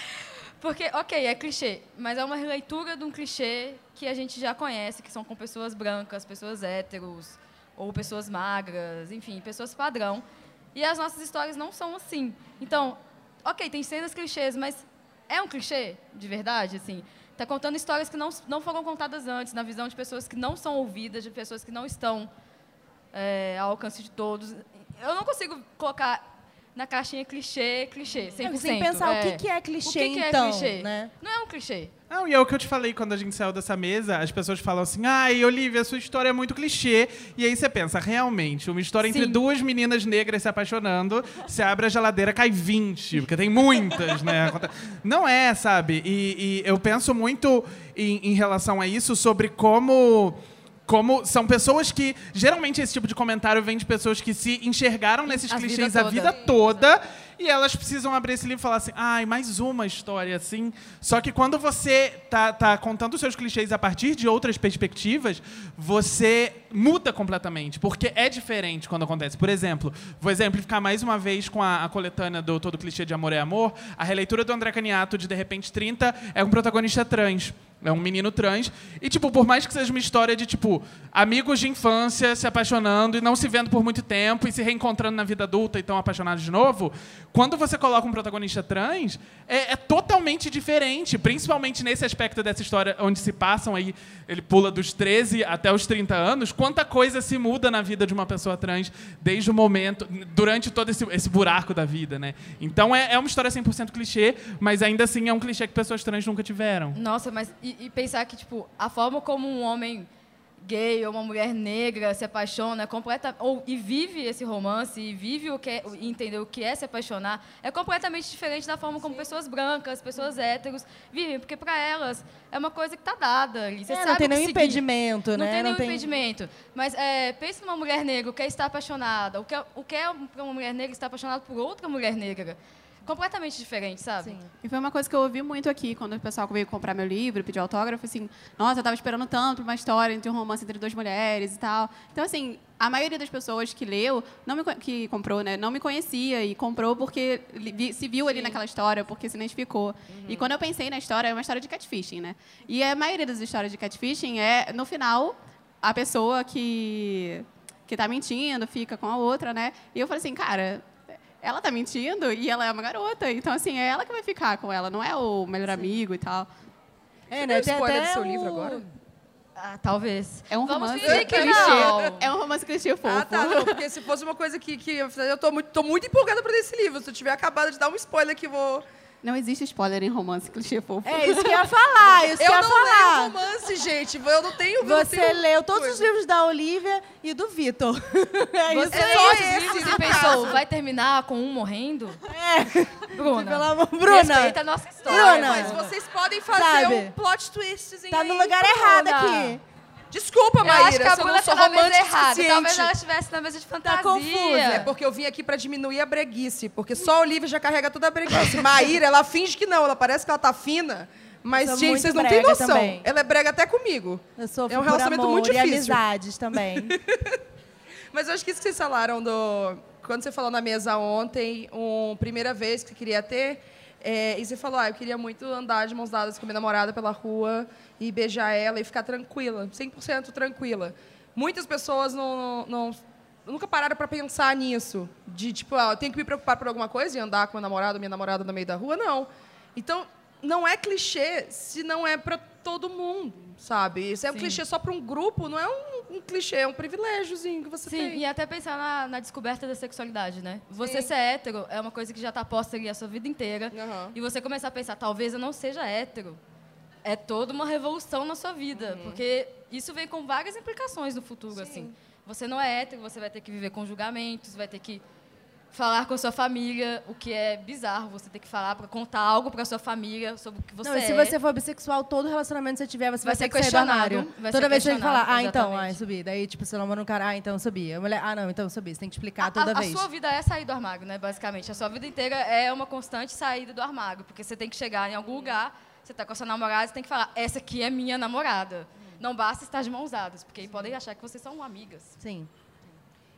[SPEAKER 4] Porque, ok, é clichê, mas é uma releitura de um clichê que a gente já conhece, que são com pessoas brancas, pessoas héteros, ou pessoas magras, enfim, pessoas padrão. E as nossas histórias não são assim. Então, ok, tem cenas clichês, mas é um clichê de verdade, assim? Tá contando histórias que não, não foram contadas antes, na visão de pessoas que não são ouvidas, de pessoas que não estão é, ao alcance de todos. Eu não consigo colocar na caixinha clichê, clichê, 100%.
[SPEAKER 2] Sem pensar o que, que é
[SPEAKER 4] O
[SPEAKER 2] clichê,
[SPEAKER 4] que que é
[SPEAKER 2] então,
[SPEAKER 4] clichê?
[SPEAKER 2] né?
[SPEAKER 4] Não é um clichê.
[SPEAKER 3] Não, e é o que eu te falei quando a gente saiu dessa mesa, as pessoas falam assim, ai, Olivia, sua história é muito clichê. E aí você pensa, realmente, uma história entre
[SPEAKER 4] Sim.
[SPEAKER 3] duas meninas negras se apaixonando, você abre a geladeira, cai 20, porque tem muitas, né? Não é, sabe? E, e eu penso muito em, em relação a isso, sobre como... Como são pessoas que. Geralmente esse tipo de comentário vem de pessoas que se enxergaram nesses
[SPEAKER 4] A
[SPEAKER 3] clichês
[SPEAKER 4] vida
[SPEAKER 3] a vida toda e elas precisam abrir esse livro e falar assim, ai, mais uma história assim. Só que quando você tá, tá contando os seus clichês a partir de outras perspectivas, você muda completamente, porque é diferente quando acontece. Por exemplo, vou exemplificar mais uma vez com a, a coletânea do Todo Clichê de Amor é Amor, a releitura do André Caniato de De Repente 30 é um protagonista trans. É um menino trans. E, tipo, por mais que seja uma história de, tipo, amigos de infância se apaixonando e não se vendo por muito tempo e se reencontrando na vida adulta e tão apaixonados de novo, quando você coloca um protagonista trans, é, é totalmente diferente. Principalmente nesse aspecto dessa história onde se passam aí, ele pula dos 13 até os 30 anos, quanta coisa se muda na vida de uma pessoa trans desde o momento, durante todo esse, esse buraco da vida, né? Então é, é uma história 100% clichê, mas ainda assim é um clichê que pessoas trans nunca tiveram.
[SPEAKER 4] Nossa, mas e, e pensar que, tipo, a forma como um homem gay ou uma mulher negra se apaixona é completa ou e vive esse romance e vive o que é, entender o que é se apaixonar é completamente diferente da forma como pessoas brancas, pessoas héteros vivem, porque para elas é uma coisa que está dada ali. Você
[SPEAKER 2] É,
[SPEAKER 4] sabe
[SPEAKER 2] não tem nenhum
[SPEAKER 4] seguir.
[SPEAKER 2] impedimento,
[SPEAKER 4] Não
[SPEAKER 2] né?
[SPEAKER 4] tem nenhum
[SPEAKER 2] Não tem-
[SPEAKER 4] impedimento. Mas é, pense numa mulher negra que está apaixonada. O que é, o que é para uma mulher negra estar apaixonada por outra mulher negra? Completamente diferente, sabe?
[SPEAKER 2] Sim.
[SPEAKER 5] E foi uma coisa que eu ouvi muito aqui, quando o pessoal veio comprar meu livro, pedir autógrafo, assim, nossa, eu tava esperando tanto uma história entre um romance entre duas mulheres e tal. Então, assim, a maioria das pessoas que leu, não me, que comprou, né, não me conhecia e comprou porque li- se viu ali naquela história, porque se identificou. E quando eu pensei na história, é uma história de catfishing, né? E a maioria das histórias de catfishing é, no final, a pessoa que que tá mentindo, fica com a outra, né? E eu falei assim, cara, ela tá mentindo e ela é uma garota. Então, assim, é ela que vai ficar com ela, não é o melhor amigo e tal.
[SPEAKER 2] É,
[SPEAKER 1] Você
[SPEAKER 2] né? Tem
[SPEAKER 1] spoiler
[SPEAKER 2] até
[SPEAKER 1] do seu
[SPEAKER 2] o-
[SPEAKER 1] livro agora?
[SPEAKER 4] Ah, talvez.
[SPEAKER 5] É um
[SPEAKER 4] Vamos
[SPEAKER 5] romance clichê.
[SPEAKER 4] não.
[SPEAKER 5] É um romance clichê fofo.
[SPEAKER 1] Ah, tá, não, porque se fosse uma coisa que, que eu eu tô muito, tô muito empolgada pra ler esse livro. Se eu tiver acabado de dar um spoiler que vou...
[SPEAKER 5] Não existe spoiler em romance clichê fofo.
[SPEAKER 2] É isso que eu ia falar, isso que
[SPEAKER 1] Eu
[SPEAKER 2] eu ia
[SPEAKER 1] não
[SPEAKER 2] falar.
[SPEAKER 1] leio romance, gente. Eu não tenho... eu não
[SPEAKER 2] Você
[SPEAKER 1] tenho
[SPEAKER 2] leu todos os livros da Olivia e do Vitor. É isso
[SPEAKER 4] Você
[SPEAKER 2] aí.
[SPEAKER 4] só
[SPEAKER 1] esse,
[SPEAKER 4] esse
[SPEAKER 1] no
[SPEAKER 4] e pensou, vai terminar com um morrendo?
[SPEAKER 2] É.
[SPEAKER 4] Bruna,
[SPEAKER 2] Pelo amor- Bruna,
[SPEAKER 4] respeita a nossa história.
[SPEAKER 2] Bruna.
[SPEAKER 1] Mas vocês podem fazer
[SPEAKER 2] Sabe?
[SPEAKER 1] um plot twist.
[SPEAKER 2] tá no lugar errado aqui.
[SPEAKER 1] Desculpa,
[SPEAKER 4] Eu acho
[SPEAKER 1] Maíra,
[SPEAKER 4] que a
[SPEAKER 1] eu não sou
[SPEAKER 4] tá
[SPEAKER 1] romântica
[SPEAKER 4] errada. Talvez ela estivesse na mesa de fantasia.
[SPEAKER 2] confusa.
[SPEAKER 1] É porque eu vim aqui pra diminuir a breguice, porque só a Olivia já carrega toda a breguice. Maíra, ela finge que não, ela parece que ela tá fina, mas, gente, vocês não têm noção.
[SPEAKER 2] também.
[SPEAKER 1] Ela é brega até comigo.
[SPEAKER 2] Eu sou
[SPEAKER 1] É um relacionamento
[SPEAKER 2] amor
[SPEAKER 1] muito
[SPEAKER 2] e
[SPEAKER 1] difícil.
[SPEAKER 2] amizades também.
[SPEAKER 1] Mas eu acho que isso que vocês falaram do. Quando você falou na mesa ontem, uma primeira vez que você queria ter, é, e você falou, ah, eu queria muito andar de mãos dadas com minha namorada pela rua e beijar ela e ficar tranquila, 100% tranquila. Muitas pessoas não, não- nunca pararam para pensar nisso, de tipo, ah, eu tenho que me preocupar por alguma coisa e andar com meu namorado, minha namorada no meio da rua, não. Então, não é clichê se não é para todo mundo, sabe? Se é um
[SPEAKER 4] Sim.
[SPEAKER 1] clichê só para um grupo, não é um, um clichê, é um privilégiozinho que você
[SPEAKER 4] Sim,
[SPEAKER 1] tem.
[SPEAKER 4] e até pensar na, na descoberta da sexualidade, né? Você
[SPEAKER 1] Sim.
[SPEAKER 4] ser hétero é uma coisa que já tá posta ali a sua vida inteira.
[SPEAKER 1] Aham.
[SPEAKER 4] E você começar a pensar, talvez eu não seja hétero. É toda uma revolução na sua vida. Porque isso vem com várias implicações no futuro, assim. Você não é hétero, você vai ter que viver com julgamentos, vai ter que falar com sua família, o que é bizarro. Você ter que falar para contar algo para sua família sobre o que você
[SPEAKER 2] não, e se
[SPEAKER 4] é.
[SPEAKER 2] você for bissexual, todo relacionamento que você tiver, você vai,
[SPEAKER 4] Vai ser questionado, vai
[SPEAKER 2] Toda
[SPEAKER 4] ser
[SPEAKER 2] vez você tem que falar,
[SPEAKER 4] questionado,
[SPEAKER 2] ah, então, ah, subi. Daí, tipo, você namora um cara, ah, então subi. A mulher, ah, não, então subi. Você tem que explicar
[SPEAKER 4] A-
[SPEAKER 2] toda
[SPEAKER 4] a,
[SPEAKER 2] vez.
[SPEAKER 4] A sua vida é sair do armário, né, basicamente. A sua vida inteira é uma constante saída do armário, porque você tem que chegar em algum lugar, você tá com a sua namorada, você tem que falar, essa aqui é minha namorada. Não basta estar de mãos dadas, porque aí podem achar que vocês são amigas.
[SPEAKER 2] Sim.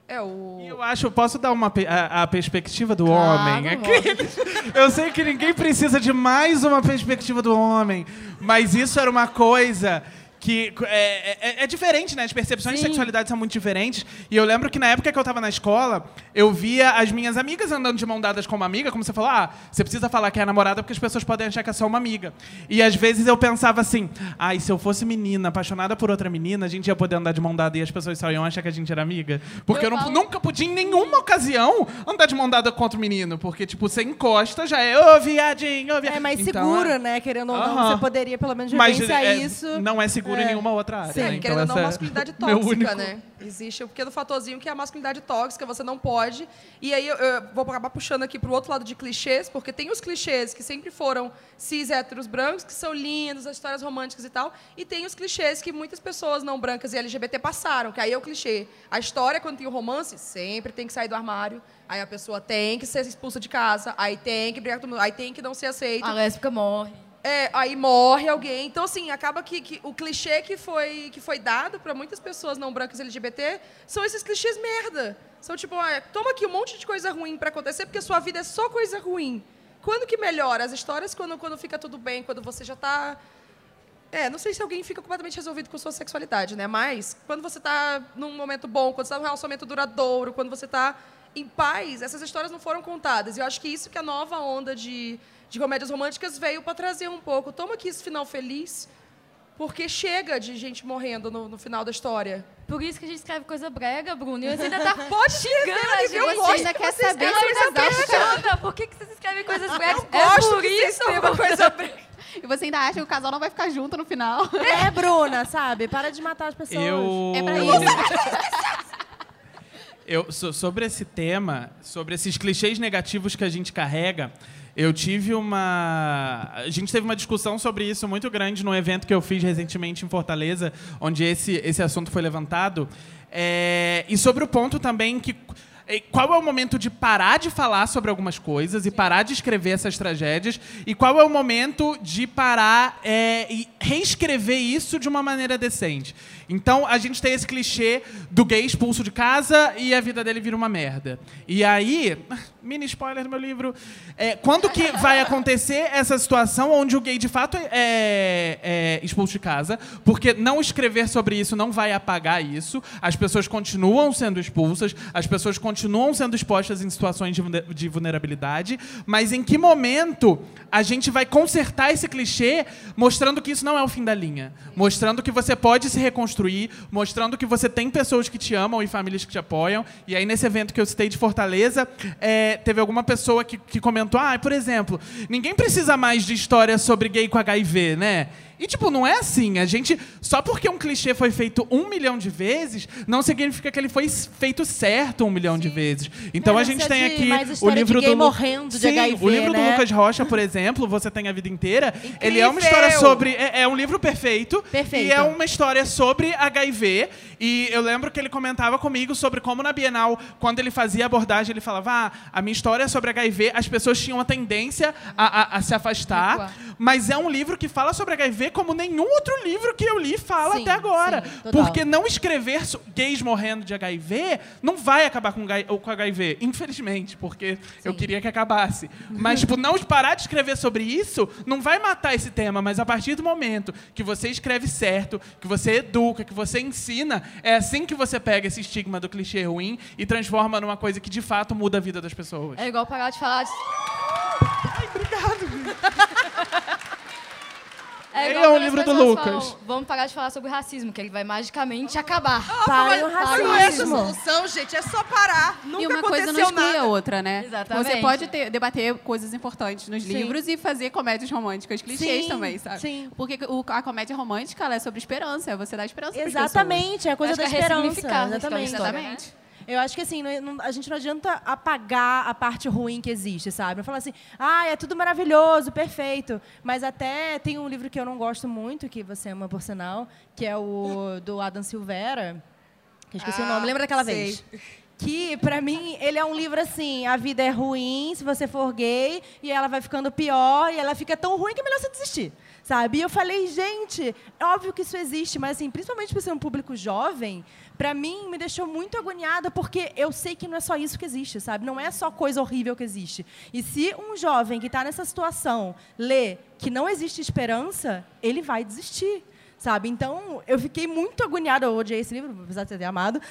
[SPEAKER 1] É, o.
[SPEAKER 3] Eu acho, posso dar uma a, a perspectiva do
[SPEAKER 4] Claro,
[SPEAKER 3] homem? Aqueles- eu sei que ninguém precisa de mais uma perspectiva do homem, mas isso era uma coisa que é, é- é diferente, né? As percepções de
[SPEAKER 4] Sim.
[SPEAKER 3] sexualidade são muito diferentes. E eu lembro que na época que eu tava na escola, eu via as minhas amigas andando de mão dadas com uma amiga, como você falou, ah, você precisa falar que é namorada porque as pessoas podem achar que é só uma amiga. E às vezes eu pensava assim, ai, se eu fosse menina, apaixonada por outra menina, a gente ia poder andar de mão dada e as pessoas só iam achar que a gente era amiga. Porque eu,
[SPEAKER 4] Eu
[SPEAKER 3] não,
[SPEAKER 4] falo-
[SPEAKER 3] nunca podia em nenhuma ocasião andar de mão dada com outro menino. Porque, tipo, você encosta, já é, ô viadinho, ô viadinho.
[SPEAKER 2] É mais
[SPEAKER 3] Então,
[SPEAKER 2] seguro,
[SPEAKER 3] é-
[SPEAKER 2] né? Querendo ou não,
[SPEAKER 3] Aham.
[SPEAKER 2] você poderia pelo menos
[SPEAKER 3] Mas
[SPEAKER 2] vivenciar
[SPEAKER 3] é,
[SPEAKER 2] isso.
[SPEAKER 3] não é seguro inseguro em nenhuma outra área.
[SPEAKER 1] Sim,
[SPEAKER 3] né?
[SPEAKER 1] querendo ou não,
[SPEAKER 3] é
[SPEAKER 1] masculinidade
[SPEAKER 3] meu
[SPEAKER 1] tóxica,
[SPEAKER 3] único-
[SPEAKER 1] né? Existe o pequeno fatorzinho que é a masculinidade tóxica, você não pode. E aí eu, eu vou acabar puxando aqui pro outro lado de clichês, porque tem os clichês que sempre foram cis héteros brancos, que são lindos, as histórias românticas e tal, e tem os clichês que muitas pessoas não brancas e LGBT passaram, que aí é o clichê. A história, quando tem o romance, sempre tem que sair do armário, aí a pessoa tem que ser expulsa de casa, aí tem que brigar com todo mundo, aí tem que não ser aceita.
[SPEAKER 4] A lésbica morre.
[SPEAKER 1] É, aí morre alguém. Então, assim, acaba que, que o clichê que foi, que foi dado para muitas pessoas não brancas LGBT são esses clichês merda. São tipo, ah, toma aqui um monte de coisa ruim para acontecer, porque sua vida é só coisa ruim. Quando que melhora? As histórias, quando, quando fica tudo bem, quando você já tá. É, não sei se alguém fica completamente resolvido com sua sexualidade, né? Mas quando você tá num momento bom, quando você tá num relacionamento duradouro, quando você tá em paz, essas histórias não foram contadas. E eu acho que isso que a nova onda de, de comédias românticas veio para trazer um pouco. Toma aqui esse final feliz, porque chega de gente morrendo no, no final da história.
[SPEAKER 4] Por isso que a gente escreve coisa brega, Bruno. E você ainda tá
[SPEAKER 1] Pode
[SPEAKER 4] xingando gente.
[SPEAKER 1] gosto
[SPEAKER 5] ainda
[SPEAKER 1] que
[SPEAKER 5] quer
[SPEAKER 1] vocês
[SPEAKER 5] saber se
[SPEAKER 1] brega.
[SPEAKER 4] questiona. Por que, que vocês escrevem coisas bregas?
[SPEAKER 1] Eu
[SPEAKER 4] É
[SPEAKER 1] gosto
[SPEAKER 4] por
[SPEAKER 1] que
[SPEAKER 4] isso,
[SPEAKER 1] escrevam coisa brega.
[SPEAKER 5] E você ainda acha que o casal não vai ficar junto no final.
[SPEAKER 2] É, Bruna, sabe? Para de matar as pessoas.
[SPEAKER 3] Eu...
[SPEAKER 5] É pra isso.
[SPEAKER 3] Eu, so- sobre esse tema, sobre esses clichês negativos que a gente carrega, eu tive uma. A gente teve uma discussão sobre isso muito grande num evento que eu fiz recentemente em Fortaleza, onde esse, esse assunto foi levantado. É, e sobre o ponto também que. Qual é o momento de parar de falar sobre algumas coisas e parar de escrever essas tragédias? E qual é o momento de parar é, e reescrever isso de uma maneira decente? Então, a gente tem esse clichê do gay expulso de casa e a vida dele vira uma merda. E aí, mini spoiler do meu livro, é, quando que vai acontecer essa situação onde o gay de fato é, é expulso de casa? Porque não escrever sobre isso não vai apagar isso. As pessoas continuam sendo expulsas, as pessoas continuam sendo expostas em situações de vulne- de vulnerabilidade, mas em que momento a gente vai consertar esse clichê mostrando que isso não é o fim da linha? Mostrando que você pode se reconstruir, mostrando que você tem pessoas que te amam e famílias que te apoiam. E aí, nesse evento que eu citei de Fortaleza, é, teve alguma pessoa que, que comentou: ah, por exemplo, ninguém precisa mais de história sobre gay com HIV, né? E, tipo, não é assim. A gente. Só porque um clichê foi feito um milhão de vezes, não significa que ele foi feito certo um milhão de vezes. Então
[SPEAKER 2] Não,
[SPEAKER 3] a gente tem aqui o livro do.
[SPEAKER 2] Morrendo de
[SPEAKER 3] Sim,
[SPEAKER 2] HIV,
[SPEAKER 3] o livro do
[SPEAKER 2] né?
[SPEAKER 3] Lucas Rocha, por exemplo, Você Tem a Vida Inteira, ele é uma história
[SPEAKER 1] Incrível!
[SPEAKER 3] sobre. É, é um livro perfeito.
[SPEAKER 2] Perfeito.
[SPEAKER 3] E é uma história sobre HIV. E eu lembro que ele comentava comigo sobre como na Bienal, quando ele fazia abordagem, ele falava: ah, a minha história é sobre HIV, as pessoas tinham a tendência a, a- a se afastar. Mas é um livro que fala sobre HIV como nenhum outro livro que eu li fala
[SPEAKER 2] Sim,
[SPEAKER 3] até agora.
[SPEAKER 2] sim.
[SPEAKER 3] Porque não escrever gays morrendo de HIV não vai acabar com, HIV, infelizmente, porque eu queria que acabasse. Mas, tipo, não parar de escrever sobre isso não vai matar esse tema, mas a partir do momento que você escreve certo, que você educa, que você ensina, é assim que você pega esse estigma do clichê ruim e transforma numa coisa que de fato muda a vida das pessoas.
[SPEAKER 4] É igual parar de falar de... É
[SPEAKER 3] Ele é um
[SPEAKER 4] quando as
[SPEAKER 3] livro do Lucas.
[SPEAKER 4] falam, Vamos parar de falar sobre racismo, que ele vai magicamente acabar.
[SPEAKER 2] Para o
[SPEAKER 1] Mas não é essa a
[SPEAKER 2] racismo.
[SPEAKER 1] solução, gente. É só parar. Nunca
[SPEAKER 5] e uma coisa não exclui a
[SPEAKER 1] nada.
[SPEAKER 5] outra, né?
[SPEAKER 4] Exatamente.
[SPEAKER 5] Você pode ter- debater coisas importantes nos
[SPEAKER 2] Sim.
[SPEAKER 5] livros e fazer comédias românticas, clichês
[SPEAKER 2] Sim,
[SPEAKER 5] também, sabe?
[SPEAKER 2] sim.
[SPEAKER 5] Porque o- a comédia romântica ela é sobre esperança, é você dar esperança
[SPEAKER 2] Exatamente, é a coisa da
[SPEAKER 4] é
[SPEAKER 2] esperança.
[SPEAKER 4] aquela
[SPEAKER 2] Exatamente.
[SPEAKER 4] história, né?
[SPEAKER 5] Exatamente.
[SPEAKER 2] Eu acho que assim, não- não- a gente não adianta apagar a parte ruim que existe, sabe? Não falar assim, ah, é tudo maravilhoso, perfeito. Mas até tem um livro que eu não gosto muito, que você ama por sinal, que é o do Adam Silveira. Que eu esqueci o
[SPEAKER 1] Ah,
[SPEAKER 2] nome, lembra daquela
[SPEAKER 1] sei.
[SPEAKER 2] vez? Que, pra mim, ele é um livro assim: a vida é ruim se você for gay, e ela vai ficando pior, e ela fica tão ruim que é melhor você desistir. Sabe? E eu falei, gente, é óbvio que isso existe, mas assim, principalmente por ser um público jovem, pra mim me deixou muito agoniada, porque eu sei que não é só isso que existe, sabe? Não é só coisa horrível que existe. E se um jovem que está nessa situação lê que não existe esperança, ele vai desistir. Sabe? Então, eu fiquei muito agoniada. Eu odiei esse livro, apesar de ter amado.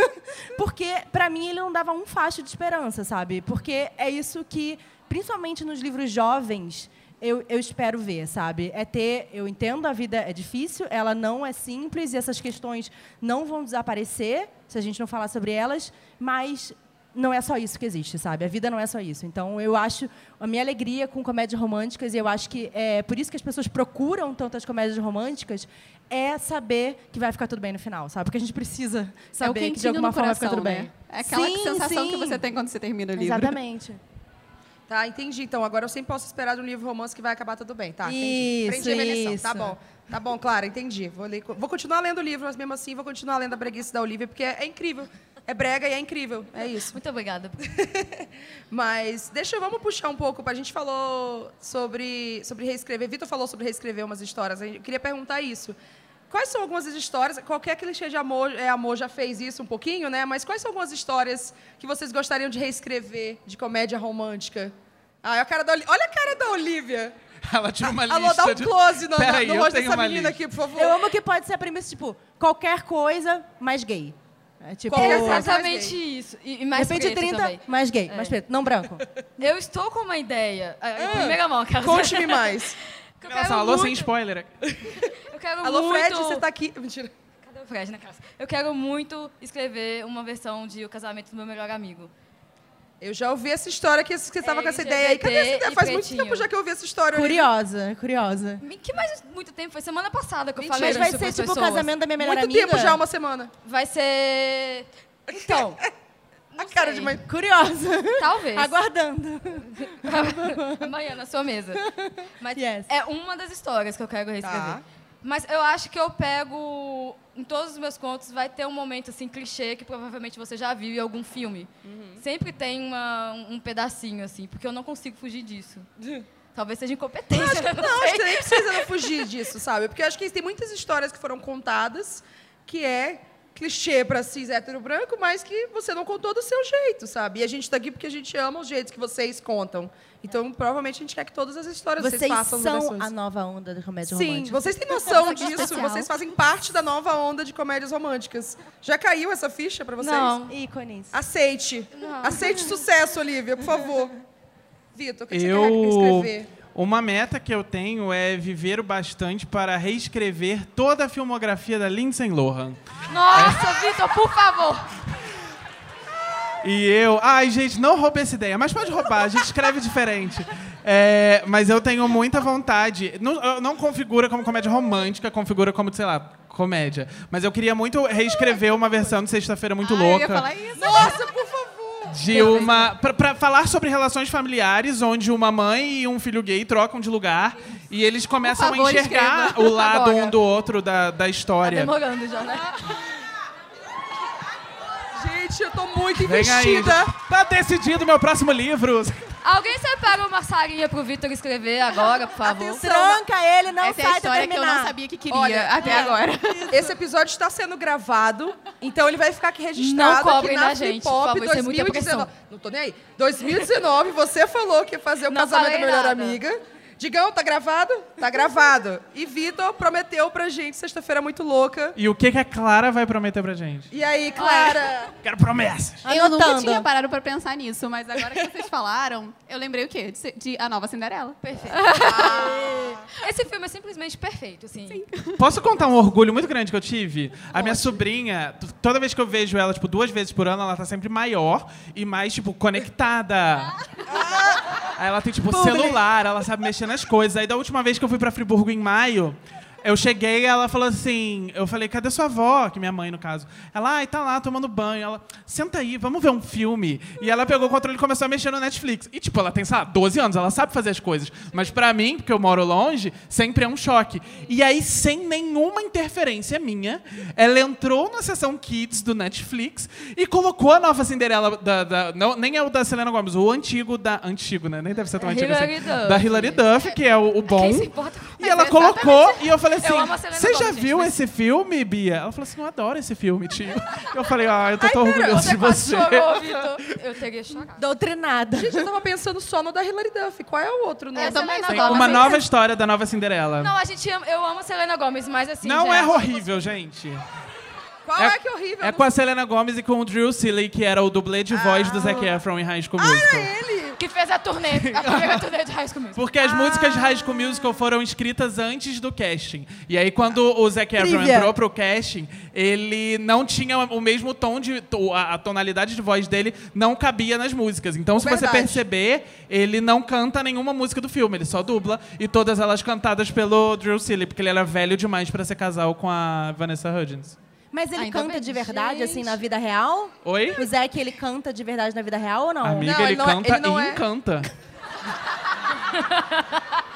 [SPEAKER 2] porque, para mim, ele não dava um facho de esperança, sabe? Porque é isso que, principalmente nos livros jovens, eu, eu espero ver, sabe? É ter. Eu entendo a vida é difícil, ela não é simples e essas questões não vão desaparecer se a gente não falar sobre elas, mas não é só isso que existe, sabe? A vida não é só isso. Então, eu acho a minha alegria com comédias românticas, e eu acho que é por isso que as pessoas procuram tantas comédias românticas, é saber que vai ficar tudo bem no final, sabe? Porque a gente precisa saber que de alguma forma vai ficar tudo bem.
[SPEAKER 5] né? É aquela
[SPEAKER 2] Sim,
[SPEAKER 5] sensação
[SPEAKER 2] sim.
[SPEAKER 5] que você tem quando você termina o livro.
[SPEAKER 2] Exatamente.
[SPEAKER 1] Tá, entendi. Então, agora eu sempre posso esperar de um livro romance que vai acabar tudo bem. Tá, entendi.
[SPEAKER 2] Isso,
[SPEAKER 1] Prendi lição.
[SPEAKER 2] isso.
[SPEAKER 1] Tá bom. Tá bom, Clara, entendi. Vou, ler- vou continuar lendo o livro, mas mesmo assim vou continuar lendo a breguice da Olivia, porque é, é incrível. É brega e é incrível. É isso.
[SPEAKER 4] Muito obrigada.
[SPEAKER 1] Mas deixa eu, vamos puxar um pouco. A gente falou sobre, sobre reescrever. Vitor falou sobre reescrever umas histórias. Eu queria perguntar isso. Quais são algumas das histórias? Qualquer clichê de amor, é amor já fez isso um pouquinho, né? Mas quais são algumas histórias que vocês gostariam de reescrever de comédia romântica? Ah, a cara da, Oli- olha a cara da Olivia.
[SPEAKER 3] Ela tira uma
[SPEAKER 1] Alô,
[SPEAKER 3] lista
[SPEAKER 1] dá um
[SPEAKER 3] de...
[SPEAKER 1] close no,
[SPEAKER 3] Peraí,
[SPEAKER 1] no
[SPEAKER 3] eu
[SPEAKER 1] rosto dessa menina
[SPEAKER 3] lista.
[SPEAKER 1] aqui, por favor.
[SPEAKER 2] Eu amo que pode ser a premissa, tipo, qualquer coisa mais gay. É, tipo,
[SPEAKER 1] Qualquer
[SPEAKER 2] de
[SPEAKER 1] coisa.
[SPEAKER 4] Exatamente isso. E, e mais
[SPEAKER 2] repente
[SPEAKER 4] preto
[SPEAKER 2] 30,
[SPEAKER 4] também.
[SPEAKER 2] mais gay,
[SPEAKER 4] É.
[SPEAKER 2] mais preto, não branco.
[SPEAKER 4] Eu estou com uma ideia.
[SPEAKER 1] Ah,
[SPEAKER 4] Em primeira mão, aquela
[SPEAKER 1] Conte-me mais.
[SPEAKER 4] eu
[SPEAKER 3] alô, sem
[SPEAKER 4] muito-
[SPEAKER 3] spoiler.
[SPEAKER 4] Eu quero
[SPEAKER 1] Alô,
[SPEAKER 4] muito...
[SPEAKER 1] Fred, você tá aqui. Mentira.
[SPEAKER 4] Cadê o Fred na casa? Eu quero muito escrever uma versão de O Casamento do Meu Melhor Amigo.
[SPEAKER 1] Eu já ouvi essa história que você estava
[SPEAKER 4] É,
[SPEAKER 1] com essa ideia aí. Cadê essa ideia? Faz muito
[SPEAKER 4] pretinho.
[SPEAKER 1] tempo já que eu ouvi essa história.
[SPEAKER 2] Curiosa, curiosa.
[SPEAKER 4] Que mais muito tempo? Foi semana passada que eu
[SPEAKER 1] Mentira.
[SPEAKER 4] falei
[SPEAKER 2] Mas vai
[SPEAKER 4] isso
[SPEAKER 2] ser tipo o
[SPEAKER 4] pessoas.
[SPEAKER 2] casamento da minha melhor
[SPEAKER 1] Muito
[SPEAKER 2] amiga?
[SPEAKER 1] tempo já, uma semana.
[SPEAKER 4] Vai ser... Então,
[SPEAKER 1] A cara de
[SPEAKER 4] sei.
[SPEAKER 1] mãe.
[SPEAKER 2] Curiosa.
[SPEAKER 4] talvez.
[SPEAKER 2] Aguardando.
[SPEAKER 4] Amanhã na sua mesa. Mas
[SPEAKER 2] Yes.
[SPEAKER 4] é uma das histórias que eu quero reescrever.
[SPEAKER 1] Tá.
[SPEAKER 4] Mas eu acho que eu pego. Em todos os meus contos vai ter um momento assim clichê que provavelmente você já viu em algum filme. Sempre tem uma- um pedacinho assim, porque eu não consigo fugir disso. Talvez seja incompetência. eu não
[SPEAKER 1] Não, acho
[SPEAKER 4] sei.
[SPEAKER 1] que nem precisa não fugir disso, sabe? Porque eu acho que tem muitas histórias que foram contadas que é clichê pra cis hétero branco, mas que você não contou do seu jeito, sabe? E a gente tá aqui porque a gente ama os jeitos que vocês contam. Então, provavelmente, a gente quer que todas as histórias vocês,
[SPEAKER 2] Vocês
[SPEAKER 1] façam
[SPEAKER 2] são a nova onda da comédia
[SPEAKER 1] Sim,
[SPEAKER 2] romântica.
[SPEAKER 1] vocês têm noção disso.
[SPEAKER 2] especial.
[SPEAKER 1] Vocês fazem parte da nova onda de comédias românticas. Já caiu essa ficha pra vocês?
[SPEAKER 4] Não.
[SPEAKER 2] Ícones.
[SPEAKER 1] Aceite.
[SPEAKER 4] Não.
[SPEAKER 1] Aceite sucesso, Olivia, por favor. Vitor, o que você quer
[SPEAKER 3] Eu...
[SPEAKER 1] escrever?
[SPEAKER 3] Uma meta que eu tenho é viver o bastante para reescrever toda a filmografia da Lindsay Lohan.
[SPEAKER 4] Nossa, Vitor, por favor.
[SPEAKER 3] E eu... Ai, gente, não roube essa ideia. Mas pode roubar, a gente escreve diferente. É, mas eu tenho muita vontade. Não, eu- não configura como comédia romântica, configura como, sei lá, comédia. Mas eu queria muito reescrever uma versão de Sexta-feira Muito
[SPEAKER 5] eu
[SPEAKER 3] Louca.
[SPEAKER 5] ia falar isso.
[SPEAKER 1] Nossa, por favor.
[SPEAKER 3] De uma. Pra, pra falar sobre relações familiares, onde uma mãe e um filho gay trocam de lugar e eles começam
[SPEAKER 5] favor,
[SPEAKER 3] a enxergar
[SPEAKER 5] escreva.
[SPEAKER 3] o lado
[SPEAKER 4] Agora.
[SPEAKER 3] um do outro da, da
[SPEAKER 4] Tá
[SPEAKER 3] história.
[SPEAKER 4] demorando já, né?
[SPEAKER 1] Gente, eu tô muito investida.
[SPEAKER 3] Tá decidido meu próximo livro.
[SPEAKER 4] Alguém separa uma sarinha pro Vitor escrever agora, por favor?
[SPEAKER 1] Atenção.
[SPEAKER 2] Tranca ele, não
[SPEAKER 5] Essa é a
[SPEAKER 2] sai
[SPEAKER 5] história que eu não sabia que queria
[SPEAKER 1] Olha,
[SPEAKER 5] até
[SPEAKER 1] é.
[SPEAKER 5] agora.
[SPEAKER 1] Esse episódio está sendo gravado, então ele vai ficar aqui registrado
[SPEAKER 4] Não cobrem
[SPEAKER 1] aqui na
[SPEAKER 4] da gente,
[SPEAKER 1] Pop
[SPEAKER 4] por favor, isso é muita
[SPEAKER 1] 2019. Não tô nem aí. 2019, você falou que ia fazer o
[SPEAKER 4] Não
[SPEAKER 1] casamento da melhor
[SPEAKER 4] nada.
[SPEAKER 1] amiga. Digão, tá gravado? Tá gravado. E Vitor prometeu pra gente sexta-feira muito louca.
[SPEAKER 3] E o que, que a Clara vai prometer pra gente?
[SPEAKER 1] E aí, Clara?
[SPEAKER 3] Quero promessas.
[SPEAKER 5] Eu nunca
[SPEAKER 2] Anotando.
[SPEAKER 5] tinha parado pra pensar nisso, mas agora que vocês falaram, eu lembrei o quê? De, de A Nova Cinderela.
[SPEAKER 4] Perfeito. Esse filme é simplesmente perfeito, assim.
[SPEAKER 3] Posso contar um orgulho muito grande que eu tive? A minha sobrinha, toda vez que eu vejo ela, tipo, duas vezes por ano, ela tá sempre maior e mais, tipo, conectada. Aí ela tem, tipo, celular, ela sabe mexer nas coisas. Aí da última vez que eu fui pra Friburgo em maio, eu cheguei e ela falou assim, eu falei, cadê sua avó? Que minha mãe, no caso. Ela, ai, tá lá tomando banho. Ela, senta aí, vamos ver um filme. E ela pegou o controle e começou a mexer no Netflix. E, tipo, ela tem, sei lá, 12 anos, ela sabe fazer as coisas. Mas pra mim, porque eu moro longe, sempre é um choque. E aí, sem nenhuma interferência minha, ela entrou na seção Kids do Netflix e colocou a nova Cinderela da. da- não, nem é o da Selena Gomez, o antigo da. Antigo, né? Nem deve ser tão
[SPEAKER 4] É
[SPEAKER 3] antigo assim.
[SPEAKER 4] Duff.
[SPEAKER 3] Da Hilary Duff, que é o, o bom. E ela colocou, e eu falei assim:
[SPEAKER 4] Eu amo a Selena
[SPEAKER 3] Você já
[SPEAKER 4] gente,
[SPEAKER 3] viu
[SPEAKER 4] mas-
[SPEAKER 3] esse filme, Bia? Ela falou assim: Eu adoro esse filme, tio. Eu falei: Ah, eu tô tão orgulhoso
[SPEAKER 4] Você
[SPEAKER 3] de você.
[SPEAKER 4] chorou, Vitor. Eu teria chorado.
[SPEAKER 2] Doutrinada.
[SPEAKER 1] Gente, eu tava pensando só no da Hilary Duff. Qual é o outro? Né?
[SPEAKER 5] Eu também
[SPEAKER 3] uma nova história da nova Cinderela.
[SPEAKER 4] Não, a gente ama, eu amo a Selena Gomez, mas assim.
[SPEAKER 3] Não é horrível, gente.
[SPEAKER 1] Qual
[SPEAKER 3] É-
[SPEAKER 1] é, que é horrível?
[SPEAKER 3] É com a Selena Gomez e com o Drew Seeley, que era o dublê de voz do Zac Efron em High School Musical.
[SPEAKER 1] Ele!
[SPEAKER 4] Que fez a turnê, a primeira turnê de High School Musical.
[SPEAKER 3] Porque as músicas de High School Musical foram escritas antes do casting. E aí, quando o Zac Efron
[SPEAKER 2] Trivia.
[SPEAKER 3] entrou pro casting, ele não tinha o mesmo tom de... A a tonalidade de voz dele não cabia nas músicas. Então, se você
[SPEAKER 1] Verdade.
[SPEAKER 3] perceber, ele não canta nenhuma música do filme. Ele só dubla. E todas elas cantadas pelo Drew Seeley, porque ele era velho demais pra ser casal com a Vanessa Hudgens.
[SPEAKER 2] Mas ele
[SPEAKER 4] Ainda
[SPEAKER 2] canta
[SPEAKER 4] bem.
[SPEAKER 2] de verdade, assim,
[SPEAKER 4] Gente.
[SPEAKER 2] na vida real?
[SPEAKER 3] Oi?
[SPEAKER 2] O Zac, ele canta de verdade na vida real ou não?
[SPEAKER 3] Amiga,
[SPEAKER 1] Não,
[SPEAKER 3] ele,
[SPEAKER 1] ele não é-
[SPEAKER 3] canta
[SPEAKER 1] ele não
[SPEAKER 3] e
[SPEAKER 1] é-
[SPEAKER 3] encanta.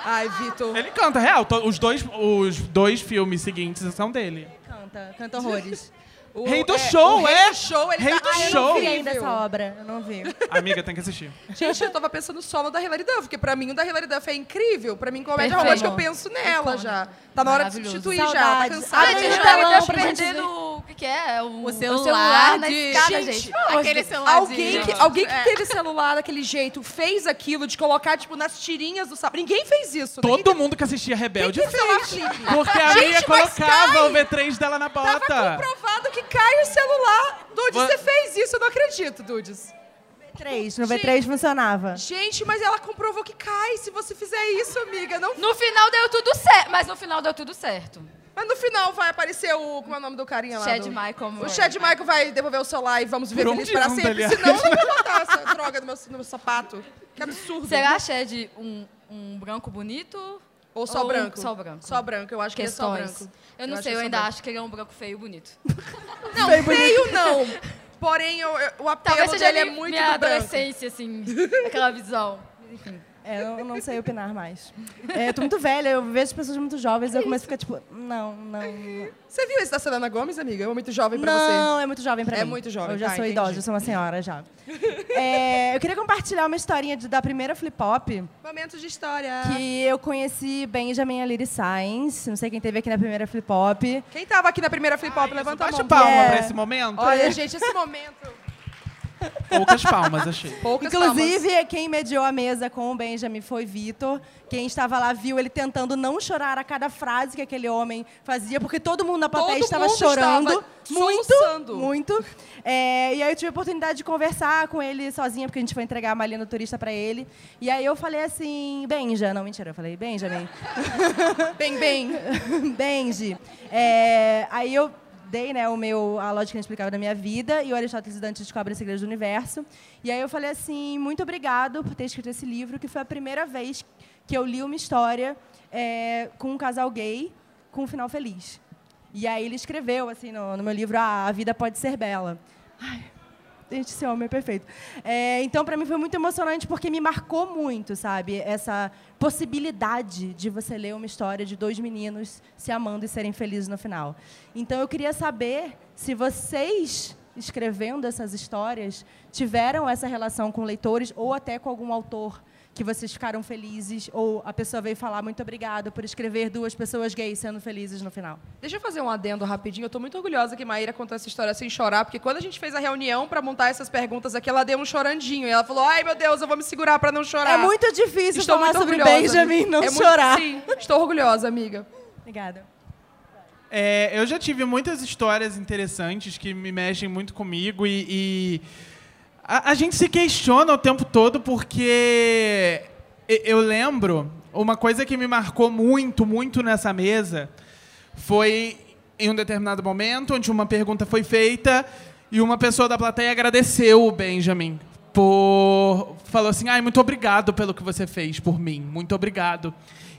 [SPEAKER 1] Ai, Vitor.
[SPEAKER 3] Ele canta, real. Os dois, os dois filmes seguintes são dele.
[SPEAKER 2] Canta, canta horrores.
[SPEAKER 1] O-
[SPEAKER 3] Rei do
[SPEAKER 1] é,
[SPEAKER 3] show,
[SPEAKER 1] o rei
[SPEAKER 3] é?
[SPEAKER 1] do show, ele
[SPEAKER 3] Rei
[SPEAKER 1] tá
[SPEAKER 3] do
[SPEAKER 1] ai,
[SPEAKER 2] Eu
[SPEAKER 1] eu
[SPEAKER 3] show.
[SPEAKER 2] não vi
[SPEAKER 1] incrível.
[SPEAKER 2] ainda essa obra, eu não vi.
[SPEAKER 3] Amiga, tem que assistir.
[SPEAKER 1] Gente, eu tava pensando só no da Hilary Duff, porque pra mim o da Hilary Duff é incrível. Pra mim, comédia romântica, eu penso nela já. Tá na hora de substituir já, tá cansada.
[SPEAKER 2] Abre
[SPEAKER 4] Gente,
[SPEAKER 2] o telão
[SPEAKER 4] Duff
[SPEAKER 2] pra gente
[SPEAKER 4] perdendo o que, que é? O,
[SPEAKER 5] O celular,
[SPEAKER 4] na
[SPEAKER 5] de...
[SPEAKER 4] escada,
[SPEAKER 1] Gente,
[SPEAKER 4] gente.
[SPEAKER 5] Aquele celular
[SPEAKER 1] Alguém
[SPEAKER 5] de...
[SPEAKER 1] que, alguém que teve celular daquele jeito fez aquilo de colocar, tipo, nas tirinhas do sapato. Ninguém fez isso. Ninguém
[SPEAKER 3] Todo mundo que assistia Rebelde
[SPEAKER 1] Quem celular
[SPEAKER 3] fez. Porque a
[SPEAKER 1] Gente,
[SPEAKER 3] Mia colocava o V3 dela na
[SPEAKER 1] Tava
[SPEAKER 3] bota.
[SPEAKER 1] comprovado que cai o celular. Dudes, você fez isso, eu não acredito, Dudes.
[SPEAKER 2] V3, no V3 funcionava.
[SPEAKER 1] Gente, mas ela comprovou que cai se você fizer isso, amiga. Não...
[SPEAKER 4] No final deu tudo certo, mas no final deu tudo certo.
[SPEAKER 1] Mas no final vai aparecer o. Como é o nome do carinha lá?
[SPEAKER 4] Chad
[SPEAKER 1] do...
[SPEAKER 4] Michael.
[SPEAKER 1] O Chad Michael vai devolver o celular e vamos viver
[SPEAKER 3] onde
[SPEAKER 1] para sempre.
[SPEAKER 3] aliás?
[SPEAKER 1] Senão eu vou botar essa droga no meu, no meu sapato. Que absurdo.
[SPEAKER 4] Será, Chad, um, um branco bonito?
[SPEAKER 1] Ou só
[SPEAKER 4] Ou
[SPEAKER 1] branco?
[SPEAKER 4] só branco?
[SPEAKER 1] Só branco, eu acho que é só branco.
[SPEAKER 4] Eu não sei, eu
[SPEAKER 1] é
[SPEAKER 4] ainda
[SPEAKER 1] branco.
[SPEAKER 4] acho que ele é um branco feio e bonito.
[SPEAKER 1] Não, feio não. Porém, eu- eu- o apelo
[SPEAKER 4] Talvez seja
[SPEAKER 1] dele é
[SPEAKER 4] minha,
[SPEAKER 1] muito
[SPEAKER 4] minha
[SPEAKER 1] do branco.
[SPEAKER 4] adolescência, assim, aquela visão. Enfim.
[SPEAKER 2] É, eu não sei opinar mais. É, eu tô muito velha, eu vejo pessoas muito jovens e eu começo a ficar tipo, não, não. não.
[SPEAKER 1] Você viu esse da Selena Gomes, amiga? Ou muito jovem pra você?
[SPEAKER 2] Não, é muito jovem pra
[SPEAKER 1] É
[SPEAKER 2] mim.
[SPEAKER 1] muito jovem,
[SPEAKER 2] Eu já
[SPEAKER 1] tá,
[SPEAKER 2] sou
[SPEAKER 1] entendi.
[SPEAKER 2] idosa, eu sou uma senhora já. É, eu queria compartilhar uma historinha de- da primeira flip-hop
[SPEAKER 1] Momentos de história.
[SPEAKER 2] que eu conheci Benjamin Aliri Sainz. Não sei quem teve aqui na primeira flip-hop.
[SPEAKER 1] Quem tava aqui na primeira flip-hop, levanta a
[SPEAKER 3] Bate
[SPEAKER 1] mão.
[SPEAKER 3] palma
[SPEAKER 2] É.
[SPEAKER 3] pra esse momento.
[SPEAKER 1] Olha, gente, esse momento...
[SPEAKER 3] Poucas palmas, achei.
[SPEAKER 1] Poucas
[SPEAKER 2] Inclusive, quem mediou a mesa com o Benjamin foi Vitor. Quem estava lá viu ele tentando não chorar a cada frase que aquele homem fazia, porque todo mundo na plateia
[SPEAKER 1] Todo
[SPEAKER 2] estava
[SPEAKER 1] mundo
[SPEAKER 2] chorando.
[SPEAKER 1] estava
[SPEAKER 2] muito,
[SPEAKER 1] soluçando.
[SPEAKER 2] muito. É, e aí eu tive a oportunidade de conversar com ele sozinha, porque a gente foi entregar a malinha no turista para ele. E aí eu falei assim, Benja, não, mentira, eu falei, Benjamin.
[SPEAKER 1] palmas. Bem, bem.
[SPEAKER 2] Benji. É, aí eu dei né, o meu, a lógica explicava da minha vida e o Aristóteles Dantes descobre os segredos do universo. E aí eu falei assim, muito obrigado por ter escrito esse livro, que foi a primeira vez que eu li uma história é, com um casal gay com um final feliz. E aí ele escreveu assim no, no meu livro, ah, a vida pode ser bela. Ai, esse homem é perfeito. É, então, para mim foi muito emocionante porque me marcou muito, sabe? Essa possibilidade de você ler uma história de dois meninos se amando e serem felizes no final. Então, eu queria saber se vocês, escrevendo essas histórias, tiveram essa relação com leitores ou até com algum autor que vocês ficaram felizes ou a pessoa veio falar muito obrigado por escrever duas pessoas gays sendo felizes no final.
[SPEAKER 1] Deixa eu fazer um adendo rapidinho. Eu tô muito orgulhosa que Maíra contou essa história sem chorar, porque quando a gente fez a reunião pra montar essas perguntas aqui, ela deu um chorandinho. E ela falou: ai, meu Deus, eu vou me segurar pra não chorar.
[SPEAKER 2] É muito difícil
[SPEAKER 1] Estou
[SPEAKER 2] falar
[SPEAKER 1] muito
[SPEAKER 2] sobre
[SPEAKER 1] orgulhosa.
[SPEAKER 2] Benjamin e não
[SPEAKER 1] É muito-
[SPEAKER 2] chorar.
[SPEAKER 1] Sim, estou orgulhosa, amiga.
[SPEAKER 2] Obrigada.
[SPEAKER 3] É, eu já tive muitas histórias interessantes que me mexem muito comigo e, e a, a gente se questiona o tempo todo porque eu lembro uma coisa que me marcou muito, muito nessa mesa foi em um determinado momento onde uma pergunta foi feita e uma pessoa da plateia agradeceu o Benjamin por falou assim, ai muito obrigado pelo que você fez por mim, muito obrigado.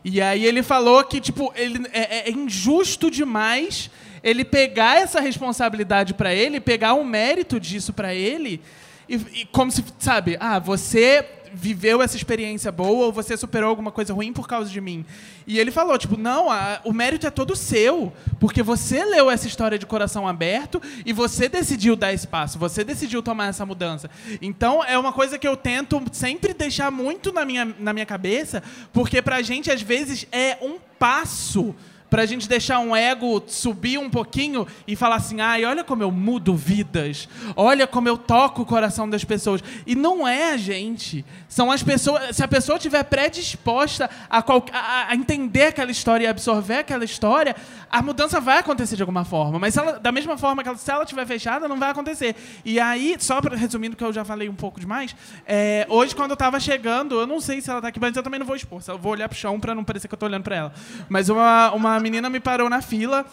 [SPEAKER 3] E aí ele falou que tipo ele é, é injusto demais ele pegar essa responsabilidade para ele, pegar o mérito disso para ele e, e como se sabe, ah você viveu essa experiência boa ou você superou alguma coisa ruim por causa de mim. E ele falou, tipo, não, a- o mérito é todo seu, porque você leu essa história de coração aberto e você decidiu dar espaço, você decidiu tomar essa mudança. Então, é uma coisa que eu tento sempre deixar muito na minha, na minha cabeça, porque pra gente, às vezes, é um passo pra gente deixar um ego subir um pouquinho e falar assim: ai, olha como eu mudo vidas, olha como eu toco o coração das pessoas. E não é a gente. São as pessoas. Se a pessoa estiver predisposta a, qual, a, a entender aquela história e absorver aquela história, a mudança vai acontecer de alguma forma. Mas ela, da mesma forma que ela, se ela estiver fechada, não vai acontecer. E aí, só pra, resumindo, que eu já falei um pouco demais, é, hoje, quando eu tava chegando, eu não sei se ela tá aqui, mas eu também não vou expor. Eu vou olhar pro chão pra não parecer que eu tô olhando pra ela. Mas uma, uma menina me parou na fila.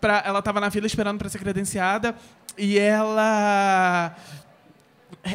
[SPEAKER 3] Pra, ela tava na fila esperando para ser credenciada. E ela.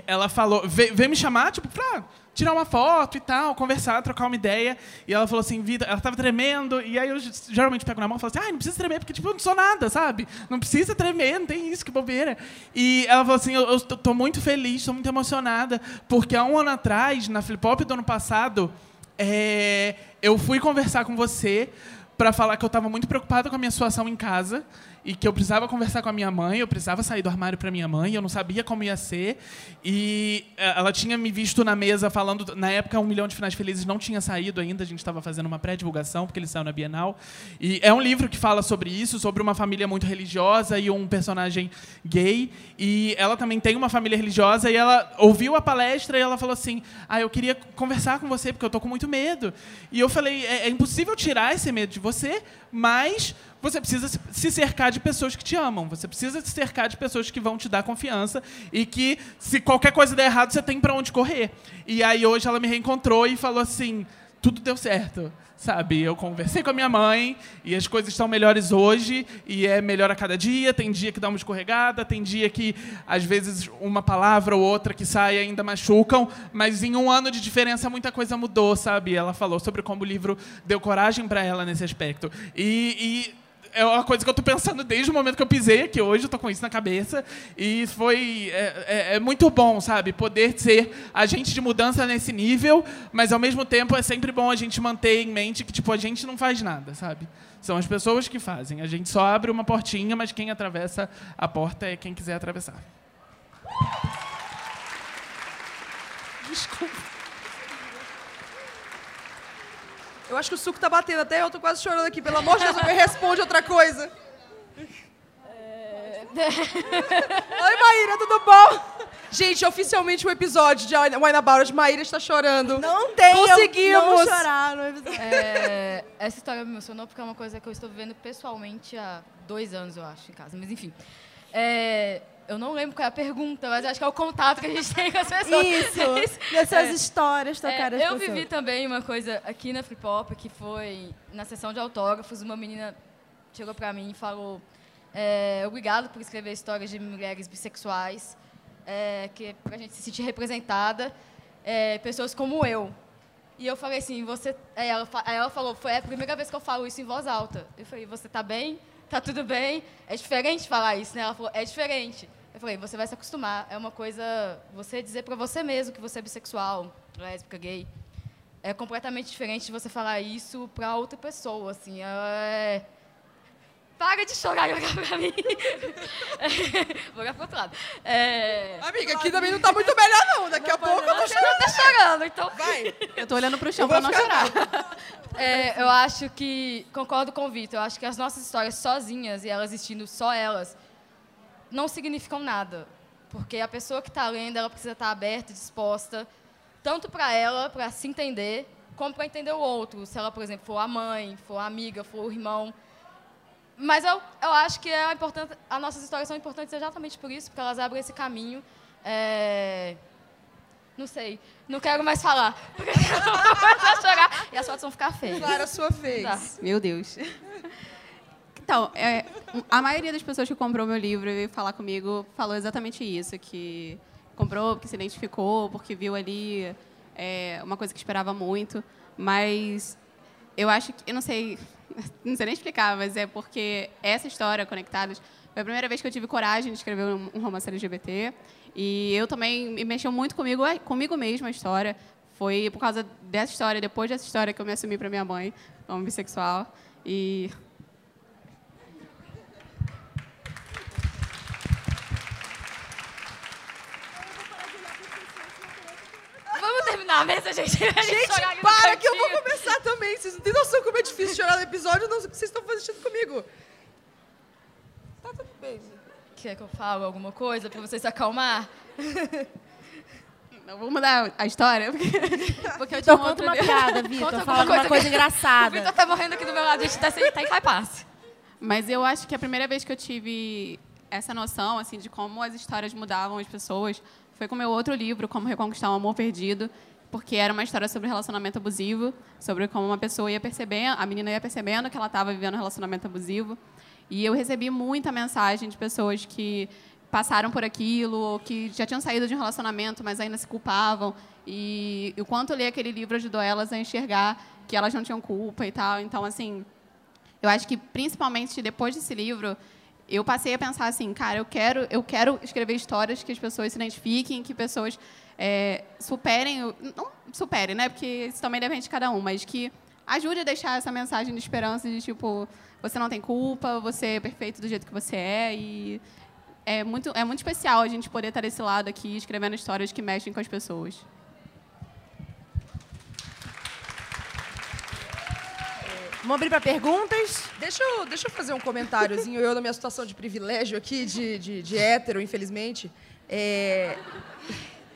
[SPEAKER 3] Ela falou. Veio, me chamar, tipo, pra tirar uma foto e tal, conversar, trocar uma ideia. E ela falou assim, Vida, ela tava tremendo, e aí eu geralmente pego na mão e falo assim, ah, não precisa tremer, porque tipo, eu não sou nada, sabe? Não precisa tremer, não tem isso, que bobeira. E ela falou assim, eu, eu tô muito feliz, tô muito emocionada, porque há um ano atrás, na Flip Pop do ano passado, é, eu fui conversar com você para falar que eu estava muito preocupada com a minha situação em casa e que eu precisava conversar com a minha mãe, eu precisava sair do armário para minha mãe, eu não sabia como ia ser. E eh, ela tinha me visto na mesa falando, na época Um Milhão de Finais Felizes não tinha saído ainda, a gente estava fazendo uma pré-divulgação, porque ele saiu na Bienal. E é um livro que fala sobre isso, sobre uma família muito religiosa e um personagem gay. E ela também tem uma família religiosa e ela ouviu a palestra e ela falou assim: "Ah, eu queria conversar com você porque eu tô com muito medo". E eu falei: "É, é impossível tirar esse medo de você, mas você precisa se cercar de pessoas que te amam. Você precisa se cercar de pessoas que vão te dar confiança e que, se qualquer coisa der errado, você tem para onde correr. E aí hoje ela me reencontrou e falou assim: tudo deu certo. Sabe, eu conversei com a minha mãe e as coisas estão melhores hoje e é melhor a cada dia. Tem dia que dá uma escorregada, tem dia que às vezes uma palavra ou outra que sai ainda machucam, mas em um ano de diferença muita coisa mudou, sabe? Ela falou sobre como o livro deu coragem para ela nesse aspecto. E, e é uma coisa que eu tô pensando desde o momento que eu pisei aqui hoje, eu tô com isso na cabeça. E foi é, é, é, muito bom, sabe? Poder ser agente de mudança nesse nível, mas ao mesmo tempo é sempre bom a gente manter em mente que, tipo, a gente não faz nada, sabe? São as pessoas que fazem. A gente só abre uma portinha, mas quem atravessa a porta é quem quiser atravessar.
[SPEAKER 1] Desculpa. Eu acho que o suco tá batendo até eu tô quase chorando aqui. Pelo amor de Deus, me responde outra coisa. É... Oi, Maíra, tudo bom? Gente, oficialmente o um episódio de Wine About de Maíra está chorando.
[SPEAKER 2] Não tem
[SPEAKER 1] Conseguimos.
[SPEAKER 2] não chorar no episódio.
[SPEAKER 4] É, essa história me emocionou porque é uma coisa que eu estou vivendo pessoalmente há dois anos, eu acho, em casa. Mas, enfim. É, eu não lembro qual é a pergunta, mas acho que é o contato que a gente tem com as pessoas.
[SPEAKER 2] Isso, dessas é, histórias tocadas
[SPEAKER 4] é, Eu vivi também uma coisa aqui na Flip Hop, que foi na sessão de autógrafos, uma menina chegou para mim e falou é, obrigado por escrever histórias de mulheres bissexuais, é, que é para a gente se sentir representada, é, pessoas como eu. E eu falei assim, você... Aí ela, aí ela falou, foi a primeira vez que eu falo isso em voz alta. Eu falei, você está bem? Tá tudo bem. É diferente falar isso, né? Ela falou, é diferente. Eu falei, você vai se acostumar. É uma coisa, você dizer para você mesmo que você é bissexual, lésbica, gay. É completamente diferente de você falar isso para outra pessoa, assim. É... Para de chorar e olhar pra mim. Vou olhar pro outro lado. É...
[SPEAKER 1] Amiga, aqui também não tá muito melhor, não. Daqui não, a pouco eu tô
[SPEAKER 4] chorando. Você não tá chorando, então...
[SPEAKER 5] Vai. Eu tô olhando pro chão pra não chorar.
[SPEAKER 4] É, eu acho que, concordo com o Vitor, eu acho que as nossas histórias sozinhas e elas existindo só elas, não significam nada. Porque a pessoa que está lendo, ela precisa estar tá aberta e disposta, tanto para ela, para se entender, como para entender o outro. Se ela, por exemplo, for a mãe, for a amiga, for o irmão. Mas eu, eu acho que é importante, as nossas histórias são importantes exatamente por isso, porque elas abrem esse caminho. É, não sei. Não quero mais falar. Porque eu vou chorar e as fotos vão ficar feias.
[SPEAKER 1] Claro, a sua vez. Tá.
[SPEAKER 5] Meu Deus. Então, é, a maioria das pessoas que comprou meu livro e veio falar comigo falou exatamente isso, que comprou porque se identificou, porque viu ali é, uma coisa que esperava muito. Mas eu acho que, eu não sei, não sei nem explicar, mas é porque essa história, Conectados, foi a primeira vez que eu tive coragem de escrever um romance LGBT. E eu também me mexeu muito comigo, é, comigo mesma a história. Foi por causa dessa história, depois dessa história, que eu me assumi para minha mãe como bissexual. E
[SPEAKER 4] Vamos terminar na mesa, gente.
[SPEAKER 1] Gente, para que eu vou começar também. Vocês não têm noção como é difícil chorar no episódio, não sei o que vocês estão fazendo comigo. Tá tudo bem.
[SPEAKER 4] Quer que eu fale alguma coisa pra você se acalmar?
[SPEAKER 5] Não, vamos mudar a história? Porque...
[SPEAKER 4] Porque eu
[SPEAKER 2] Então
[SPEAKER 4] tinha
[SPEAKER 2] conta
[SPEAKER 4] outra
[SPEAKER 2] uma piada,
[SPEAKER 4] Conta
[SPEAKER 2] Vitor.
[SPEAKER 4] alguma
[SPEAKER 2] Fala uma coisa
[SPEAKER 4] que- O
[SPEAKER 2] engraçada.
[SPEAKER 4] Vitor tá morrendo aqui do meu lado, a gente tá sem tá em passe.
[SPEAKER 5] Mas eu acho que a primeira vez que eu tive essa noção, assim, de como as histórias mudavam as pessoas, foi com o meu outro livro, Como Reconquistar um Amor Perdido, porque era uma história sobre relacionamento abusivo, sobre como uma pessoa ia percebendo, a menina ia percebendo que ela estava vivendo um relacionamento abusivo. E eu recebi muita mensagem de pessoas que passaram por aquilo, ou que já tinham saído de um relacionamento, mas ainda se culpavam. E o quanto eu li aquele livro ajudou elas a enxergar que elas não tinham culpa e tal. Então, assim, eu acho que principalmente depois desse livro, eu passei a pensar assim, cara, eu quero, eu quero escrever histórias que as pessoas se identifiquem, que pessoas é, superem, não superem, né? Porque isso também depende de cada um, mas que ajude a deixar essa mensagem de esperança de tipo, você não tem culpa, você é perfeito do jeito que você é e é muito, é muito especial a gente poder estar desse lado aqui escrevendo histórias que mexem com as pessoas.
[SPEAKER 2] Vamos abrir para perguntas?
[SPEAKER 1] Deixa eu, deixa eu fazer um comentáriozinho. Eu, na minha situação de privilégio aqui, de, de, de hétero, infelizmente. É,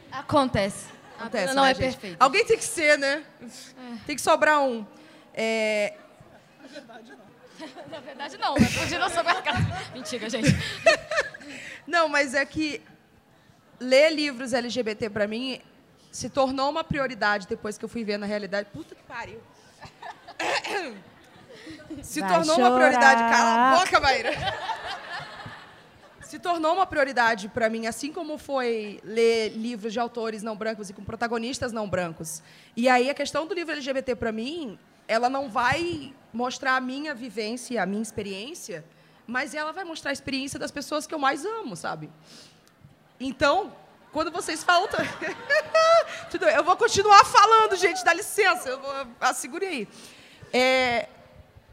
[SPEAKER 4] Acontece.
[SPEAKER 1] acontece,
[SPEAKER 4] não
[SPEAKER 1] né,
[SPEAKER 4] é
[SPEAKER 1] gente?
[SPEAKER 4] perfeita.
[SPEAKER 1] Alguém tem que ser, né? Tem que sobrar um. É,
[SPEAKER 4] Na verdade, não. né? Hoje não. Mentira, gente.
[SPEAKER 1] Não, mas é que ler livros LGBT pra mim se tornou uma prioridade depois que eu fui ver na realidade. Puta que pariu. Se
[SPEAKER 2] Vai
[SPEAKER 1] tornou uma
[SPEAKER 2] chorar.
[SPEAKER 1] prioridade. Cala a boca, Maíra. Se tornou uma prioridade pra mim, assim como foi ler livros de autores não brancos e com protagonistas não brancos. E aí a questão do livro LGBT pra mim, ela não vai mostrar a minha vivência, a minha experiência, mas ela vai mostrar a experiência das pessoas que eu mais amo, sabe? Então, quando vocês falam. Eu vou continuar falando, gente, dá licença, eu vou. Ah, segure aí. É,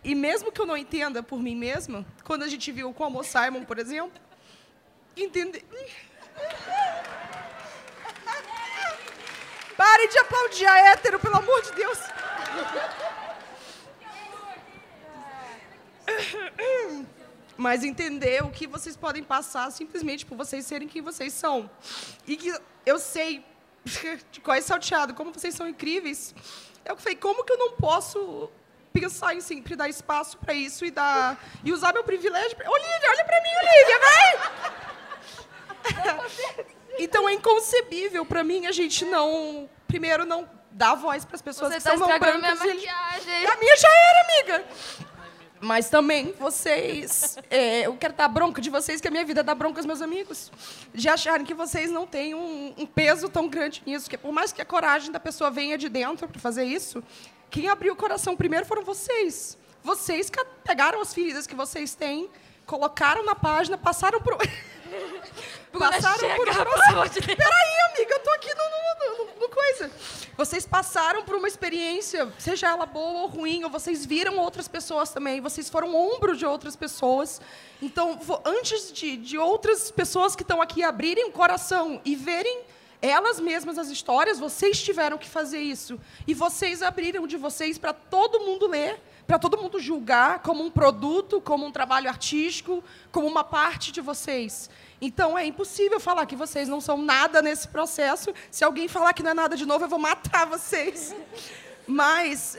[SPEAKER 1] e mesmo que eu não entenda por mim mesma, quando a gente viu com o Amor Simon, por exemplo, entender. Pare de aplaudir a hétero, pelo amor de Deus. Mas entender o que vocês podem passar simplesmente por vocês serem quem vocês são. E que eu sei de quais salteado, como vocês são incríveis. Eu falei, como que eu não posso pensar em sempre dar espaço para isso e dar e usar meu privilégio? Pra... Olivia, olha para mim, Olivia, vai! então é inconcebível para mim a gente não, primeiro não dar voz para as pessoas
[SPEAKER 4] Você
[SPEAKER 1] que
[SPEAKER 4] tá
[SPEAKER 1] são não
[SPEAKER 4] estragando minha
[SPEAKER 1] brancas. e
[SPEAKER 4] maquiagem.
[SPEAKER 1] a minha já era, amiga. Mas também vocês. é, eu quero dar bronca de vocês, que a minha vida dá bronca aos meus amigos. De acharem que vocês não têm um, um peso tão grande nisso. Que por mais que a coragem da pessoa venha de dentro para fazer isso, quem abriu o coração primeiro foram vocês. Vocês pegaram as feridas que vocês têm, colocaram na página, passaram por.
[SPEAKER 4] Bruna,
[SPEAKER 1] passaram
[SPEAKER 4] chega,
[SPEAKER 1] por um processo.
[SPEAKER 4] de.
[SPEAKER 1] Peraí, amiga, eu tô aqui no, no- no- no coisa. Vocês passaram por uma experiência, seja ela boa ou ruim, ou vocês viram outras pessoas também, vocês foram ombro de outras pessoas. Então, antes de, de outras pessoas que estão aqui abrirem o coração e verem elas mesmas as histórias, vocês tiveram que fazer isso. E vocês abriram de vocês para todo mundo ler, para todo mundo julgar como um produto, como um trabalho artístico, como uma parte de vocês. Então é impossível falar que vocês não são nada nesse processo. Se alguém falar que não é nada de novo, eu vou matar vocês. Mas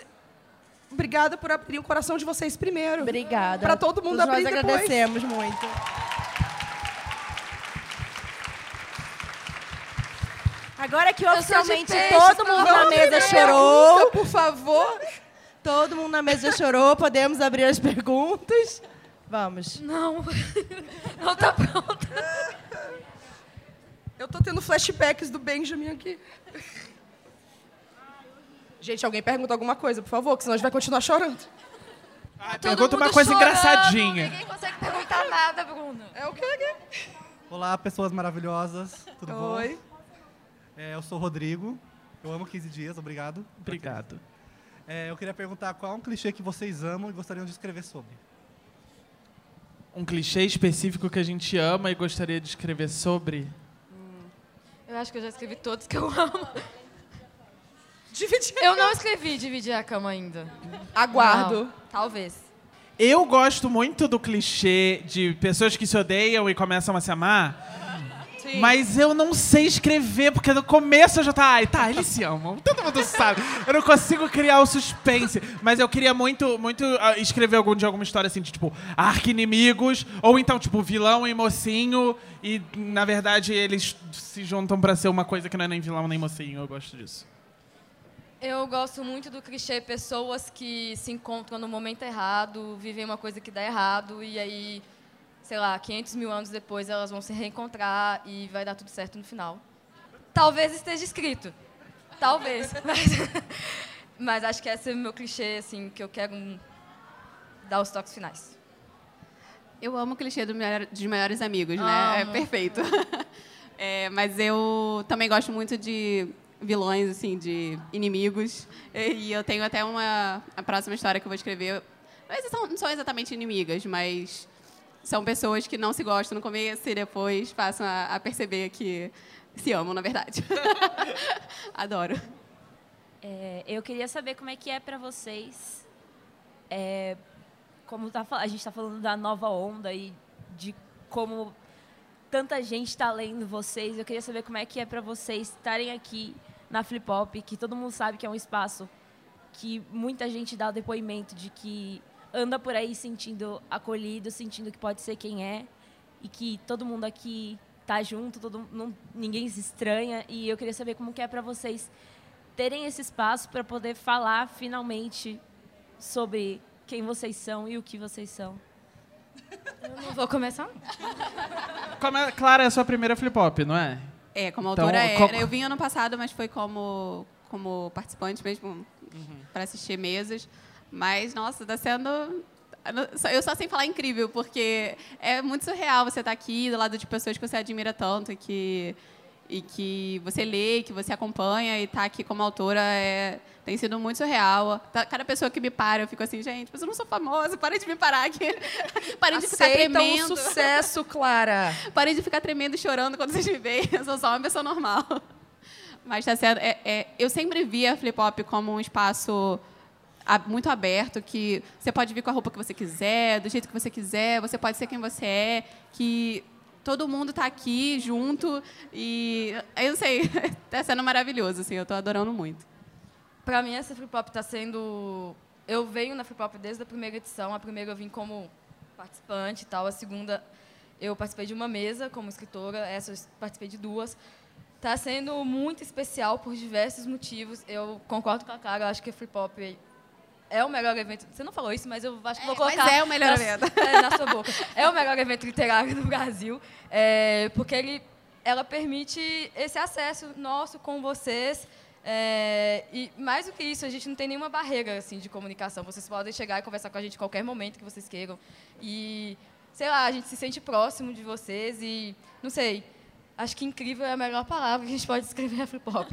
[SPEAKER 1] obrigada por abrir o coração de vocês primeiro.
[SPEAKER 2] Obrigada.
[SPEAKER 1] Para todo mundo
[SPEAKER 2] Todos
[SPEAKER 1] abrir
[SPEAKER 2] nós
[SPEAKER 1] depois.
[SPEAKER 2] agradecemos muito. Agora que oficialmente
[SPEAKER 4] peixe,
[SPEAKER 2] todo mundo na mesa chorou,
[SPEAKER 1] pergunta, por favor.
[SPEAKER 2] todo mundo na mesa chorou, podemos abrir as perguntas. Vamos.
[SPEAKER 4] Não. Não tá pronta.
[SPEAKER 1] Eu tô tendo flashbacks do Benjamin aqui. Gente, alguém pergunta alguma coisa, por favor, que senão a gente vai continuar chorando.
[SPEAKER 3] Ah, pergunta uma coisa
[SPEAKER 4] chorando,
[SPEAKER 3] engraçadinha.
[SPEAKER 4] Ninguém consegue perguntar nada, Bruno.
[SPEAKER 1] É o quê?
[SPEAKER 6] Olá, pessoas maravilhosas. Tudo bom?
[SPEAKER 1] Oi.
[SPEAKER 6] É, eu sou o Rodrigo. Eu amo 15 dias, obrigado.
[SPEAKER 3] Obrigado.
[SPEAKER 6] É, eu queria perguntar qual é um clichê que vocês amam e gostariam de escrever sobre.
[SPEAKER 3] Um clichê específico que a gente ama e gostaria de escrever sobre.
[SPEAKER 4] Eu acho que eu já escrevi todos que eu amo.
[SPEAKER 1] Dividir.
[SPEAKER 4] Eu não escrevi dividir a cama ainda.
[SPEAKER 1] Aguardo.
[SPEAKER 4] Não, talvez.
[SPEAKER 3] Eu gosto muito do clichê de pessoas que se odeiam e começam a se amar.
[SPEAKER 1] Sim.
[SPEAKER 3] Mas eu não sei escrever, porque no começo eu já tá, ai, tá, eles se amam, todo mundo sabe. Eu não consigo criar o suspense. Mas eu queria muito, muito ah, escrever algum dia alguma história assim, de tipo, arqui-inimigos, ou então, tipo, vilão e mocinho, e na verdade eles se juntam pra ser uma coisa que não é nem vilão nem mocinho. Eu gosto disso.
[SPEAKER 4] Eu gosto muito do clichê pessoas que se encontram no momento errado, vivem uma coisa que dá errado e aí, sei lá, 500 mil anos depois elas vão se reencontrar e vai dar tudo certo no final. Talvez esteja escrito. Talvez. Mas, mas acho que esse é o meu clichê, assim, que eu quero dar os toques finais.
[SPEAKER 5] Eu amo o clichê do melhor- dos melhores amigos, né? É
[SPEAKER 4] Amo.
[SPEAKER 5] perfeito. É, mas eu também gosto muito de vilões, assim, de inimigos. E eu tenho até uma... A próxima história que eu vou escrever... Não são exatamente inimigas, mas são pessoas que não se gostam no começo e depois passam a, a perceber que se amam, na verdade. Adoro.
[SPEAKER 7] É, eu queria saber como é que é para vocês, é, como tá, a gente está falando da nova onda e de como tanta gente está lendo vocês. Eu queria saber como é que é para vocês estarem aqui na Flip Hop, que todo mundo sabe que é um espaço que muita gente dá o depoimento de que anda por aí sentindo acolhido, sentindo que pode ser quem é e que todo mundo aqui tá junto, todo, não, ninguém se estranha. E eu queria saber como que é para vocês terem esse espaço para poder falar finalmente sobre quem vocês são e o que vocês são.
[SPEAKER 4] Eu não vou começar?
[SPEAKER 3] Como é, Clara é a sua primeira flip-hop, não é?
[SPEAKER 5] É, como
[SPEAKER 3] Então,
[SPEAKER 5] autora era. Eu vim ano passado, mas foi como, como participante mesmo, para assistir mesas. Mas, nossa, está sendo... Eu só sem falar incrível, porque é muito surreal você estar aqui do lado de pessoas que você admira tanto e que, e que você lê, que você acompanha e estar aqui como autora é, tem sido muito surreal. Tá- Cada pessoa que me para, eu fico assim, gente, mas eu não sou famosa, parem de me parar aqui. Parem de ficar tremendo.
[SPEAKER 1] sucesso, Clara.
[SPEAKER 5] Parem de ficar tremendo e chorando quando vocês me veem. Eu sou só uma pessoa normal. Mas tá sendo. é- é- eu sempre vi a Flip Hop como um espaço muito aberto, que você pode vir com a roupa que você quiser, do jeito que você quiser, você pode ser quem você é, que todo mundo tá aqui junto e eu não sei, tá sendo maravilhoso, assim, eu tô adorando muito.
[SPEAKER 4] Pra mim, essa Free Pop tá sendo... Eu venho na Free Pop desde a primeira edição. A primeira eu vim como participante e tal. A segunda, eu participei de uma mesa como escritora. Essa eu participei de duas. Tá sendo muito especial por diversos motivos. Eu concordo com a Clara. Eu acho que a Free Pop é o melhor evento... Você não falou isso, mas eu acho que vou
[SPEAKER 5] É, mas
[SPEAKER 4] colocar...
[SPEAKER 5] é o melhor
[SPEAKER 4] na,
[SPEAKER 5] evento.
[SPEAKER 4] É, na sua boca. É o melhor evento literário do Brasil. é, porque ele, ela permite esse acesso nosso com vocês. é, e mais do que isso, a gente não tem nenhuma barreira assim, de comunicação. Vocês podem chegar e conversar com a gente em qualquer momento que vocês queiram. E, sei lá, a gente se sente próximo de vocês e, não sei, acho que incrível é a melhor palavra que a gente pode descrever a Flip Hop.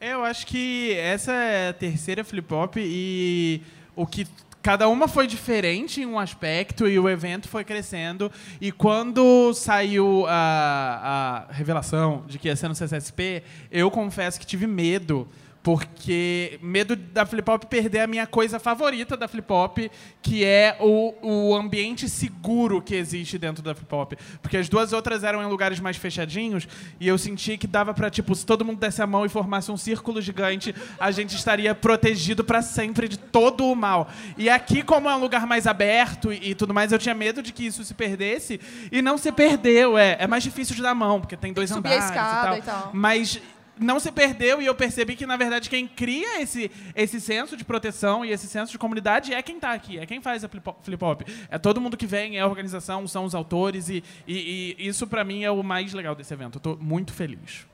[SPEAKER 3] Eu acho que essa é a terceira flip-hop e o que cada uma foi diferente em um aspecto e o evento foi crescendo. E quando saiu a, a revelação de que ia ser no CCSP, eu confesso que tive medo. Porque medo da Flip Hop perder a minha coisa favorita da Flip Hop, que é o, o ambiente seguro que existe dentro da Flip Hop. Porque as duas outras eram em lugares mais fechadinhos e eu senti que dava pra, tipo, se todo mundo desse a mão e formasse um círculo gigante, a gente estaria protegido pra sempre de todo o mal. E aqui, como é um lugar mais aberto e, e tudo mais, eu tinha medo de que isso se perdesse e não se perdeu. É, é mais difícil de dar a mão, porque tem dois
[SPEAKER 1] subir a
[SPEAKER 3] andares
[SPEAKER 1] escada
[SPEAKER 3] e
[SPEAKER 1] e
[SPEAKER 3] tal.
[SPEAKER 1] tal.
[SPEAKER 3] Mas não se perdeu e eu percebi que, na verdade, quem cria esse, esse senso de proteção e esse senso de comunidade é quem está aqui, é quem faz a flip- flip hop. É todo mundo que vem, é a organização, são os autores e, e- e isso, para mim, é o mais legal desse evento. Eu tô muito feliz.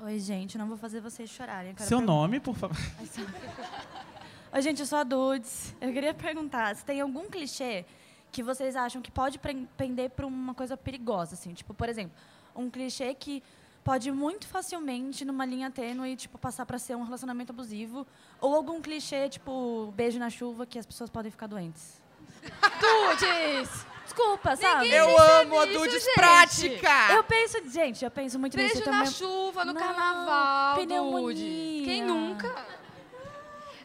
[SPEAKER 8] Oi, gente, não vou fazer vocês chorarem.
[SPEAKER 3] Seu
[SPEAKER 8] pergun-
[SPEAKER 3] nome, por favor.
[SPEAKER 8] Oi, gente, eu sou a Dudes. Eu queria perguntar se tem algum clichê que vocês acham que pode pender para uma coisa perigosa, assim. Tipo, por exemplo, um clichê que pode muito facilmente, numa linha tênue, tipo, passar para ser um relacionamento abusivo. Ou algum clichê, tipo, beijo na chuva, que as pessoas podem ficar doentes.
[SPEAKER 4] Dudes!
[SPEAKER 8] Desculpa, sabe?
[SPEAKER 4] Ninguém
[SPEAKER 1] Eu amo a Dudes
[SPEAKER 4] gente.
[SPEAKER 1] prática!
[SPEAKER 8] Eu penso, gente, eu penso muito nisso
[SPEAKER 4] Beijo
[SPEAKER 8] também.
[SPEAKER 4] na chuva, no
[SPEAKER 8] Não,
[SPEAKER 4] carnaval,
[SPEAKER 8] pneumonia.
[SPEAKER 4] Dudes. Quem nunca?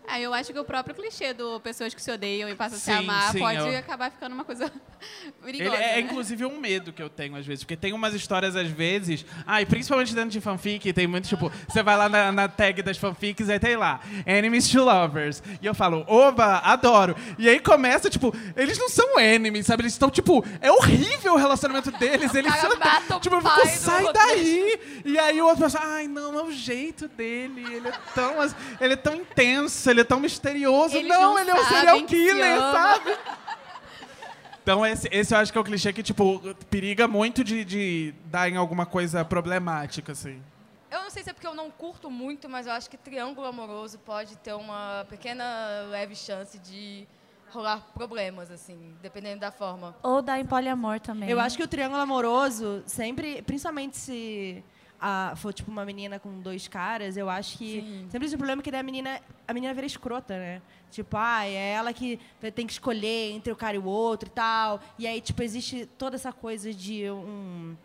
[SPEAKER 5] É, eu acho que o próprio clichê do pessoas que se odeiam e passam a se
[SPEAKER 3] Sim,
[SPEAKER 5] amar
[SPEAKER 3] sim,
[SPEAKER 5] pode
[SPEAKER 3] eu-
[SPEAKER 5] acabar ficando uma coisa
[SPEAKER 3] Ele
[SPEAKER 5] perigosa.
[SPEAKER 3] é,
[SPEAKER 5] né?
[SPEAKER 3] inclusive, um medo que eu tenho às vezes. Porque tem umas histórias, às vezes. Ah, e principalmente dentro de fanfic, tem muito, tipo, você vai lá na, na tag das fanfics, aí tem lá, enemies to lovers. E eu falo, oba, adoro. E aí começa, tipo, eles não são enemies, sabe? Eles estão, tipo, é horrível o relacionamento deles. Eles são.
[SPEAKER 4] mata o
[SPEAKER 3] Tipo, eu sai
[SPEAKER 4] outro."
[SPEAKER 3] daí! E aí o outro pensa, ai, não, é o jeito dele. Ele é tão, ele é tão intenso, ele é tão misterioso.
[SPEAKER 5] Eles
[SPEAKER 3] não,
[SPEAKER 5] não
[SPEAKER 3] ele é um serial killer, sabe? Então, esse, esse eu acho que é o clichê que, tipo, periga muito de, de dar em alguma coisa problemática, assim.
[SPEAKER 4] Eu não sei se é porque eu não curto muito, mas eu acho que triângulo amoroso pode ter uma pequena leve chance de rolar problemas, assim, dependendo da forma.
[SPEAKER 8] Ou dá em poliamor também.
[SPEAKER 2] Eu acho que o triângulo amoroso, sempre, principalmente se a- for tipo uma menina com dois caras, eu acho que
[SPEAKER 4] Sim.
[SPEAKER 2] sempre existe um problema que daí a menina, a menina vira escrota, né? Tipo, ah, é ela que tem que escolher entre o cara e o outro e tal. E aí, tipo, existe toda essa coisa de um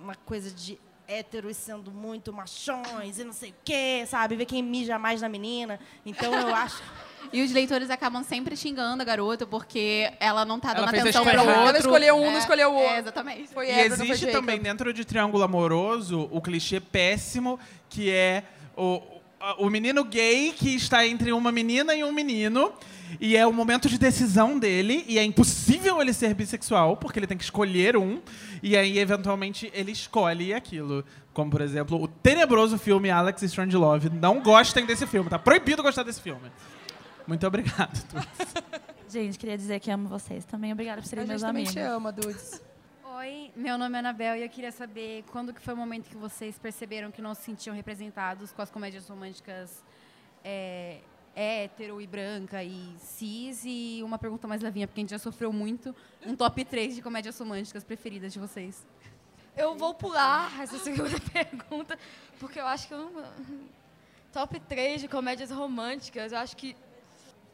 [SPEAKER 2] uma coisa de héteros sendo muito machões e não sei o quê, sabe? Ver quem mija mais na menina. Então eu acho.
[SPEAKER 5] E os leitores acabam sempre xingando a garota porque ela não tá
[SPEAKER 3] Ela
[SPEAKER 5] dando
[SPEAKER 3] fez a
[SPEAKER 5] atenção
[SPEAKER 3] escolha
[SPEAKER 5] para o
[SPEAKER 3] errada.
[SPEAKER 5] outro.
[SPEAKER 1] Ela escolheu um,
[SPEAKER 5] É,
[SPEAKER 1] não escolheu o outro.
[SPEAKER 5] É, exatamente.
[SPEAKER 1] Foi
[SPEAKER 3] E existe
[SPEAKER 1] Jacob.
[SPEAKER 3] também dentro de triângulo amoroso o clichê péssimo que é o, o menino gay que está entre uma menina e um menino. E é o momento de decisão dele, e é impossível ele ser bissexual, porque ele tem que escolher um, e aí, eventualmente, ele escolhe aquilo. Como, por exemplo, o tenebroso filme Alex Strangelove. Não gostem desse filme, tá proibido gostar desse filme. Muito obrigado. Tuts.
[SPEAKER 8] Gente, queria dizer que amo vocês também. Obrigada por
[SPEAKER 1] A
[SPEAKER 8] serem
[SPEAKER 1] gente
[SPEAKER 8] meus
[SPEAKER 1] também
[SPEAKER 8] amigos.
[SPEAKER 1] te ama, Dudes.
[SPEAKER 9] Oi, meu nome é Anabel e eu queria saber quando que foi o momento que vocês perceberam que não se sentiam representados com as comédias românticas é, hétero e branca e cis. E uma pergunta mais levinha, porque a gente já sofreu muito. Um top 3 de comédias românticas preferidas de vocês.
[SPEAKER 4] Eu vou pular essa segunda pergunta, porque eu acho que eu não... Top 3 de comédias românticas, eu acho que...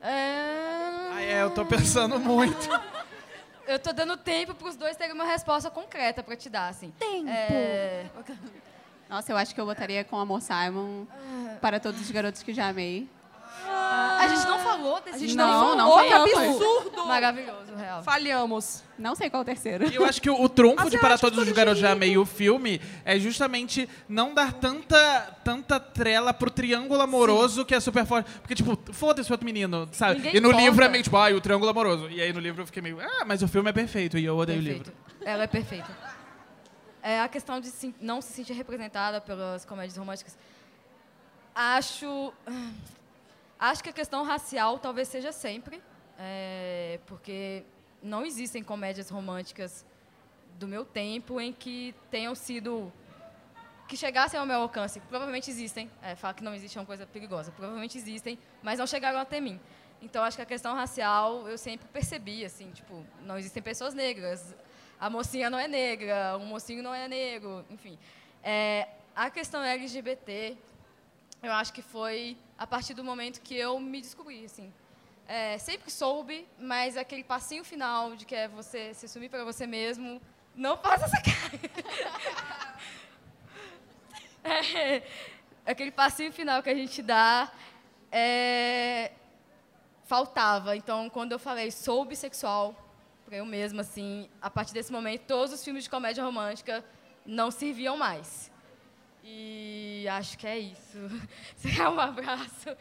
[SPEAKER 4] É...
[SPEAKER 3] Ah, é, eu tô pensando muito.
[SPEAKER 4] Eu tô dando tempo pros dois terem uma resposta concreta pra te dar, assim.
[SPEAKER 8] Tempo.
[SPEAKER 4] É...
[SPEAKER 5] Nossa, eu acho que eu botaria com Amor Simon para todos os garotos que já amei.
[SPEAKER 4] A gente não falou desse
[SPEAKER 1] A gente
[SPEAKER 5] Não,
[SPEAKER 1] não
[SPEAKER 5] não
[SPEAKER 1] falou, que
[SPEAKER 5] falamos.
[SPEAKER 1] absurdo!
[SPEAKER 4] Maravilhoso, real.
[SPEAKER 1] Falhamos.
[SPEAKER 5] Não sei qual o terceiro.
[SPEAKER 3] E eu acho que o, o trunfo de Para Todos os
[SPEAKER 1] todo
[SPEAKER 3] Garotos Já. Amei o filme é justamente não dar tanta, tanta trela pro triângulo amoroso que é super forte. Porque, tipo, foda-se o outro menino, sabe?
[SPEAKER 4] Ninguém
[SPEAKER 3] e no
[SPEAKER 4] importa.
[SPEAKER 3] livro é meio tipo, ai, o triângulo amoroso. E aí no livro eu fiquei meio, ah, mas o filme é perfeito e eu odeio o
[SPEAKER 4] Perfeito.
[SPEAKER 3] livro.
[SPEAKER 4] Ela é perfeita. É a questão de se- não se sentir representada pelas comédias românticas. Acho. Acho que a questão racial talvez seja sempre. é, porque não existem comédias românticas do meu tempo em que tenham sido. que chegassem ao meu alcance. Provavelmente existem. É, falar que não existe é uma coisa perigosa. Provavelmente existem, mas não chegaram até mim. Então, acho que a questão racial eu sempre percebi, assim, tipo, não existem pessoas negras. A mocinha não é negra, o mocinho não é negro, enfim. É, a questão LGBT, eu acho que foi a partir do momento que eu me descobri, assim. É, sempre soube, mas aquele passinho final de que é você se assumir para você mesmo, não faça essa cara. É, aquele passinho final que a gente dá é, faltava. Então, quando eu falei sou bissexual, para eu mesma, assim, a partir desse momento, todos os filmes de comédia romântica não serviam mais. E acho que é isso. Será um abraço.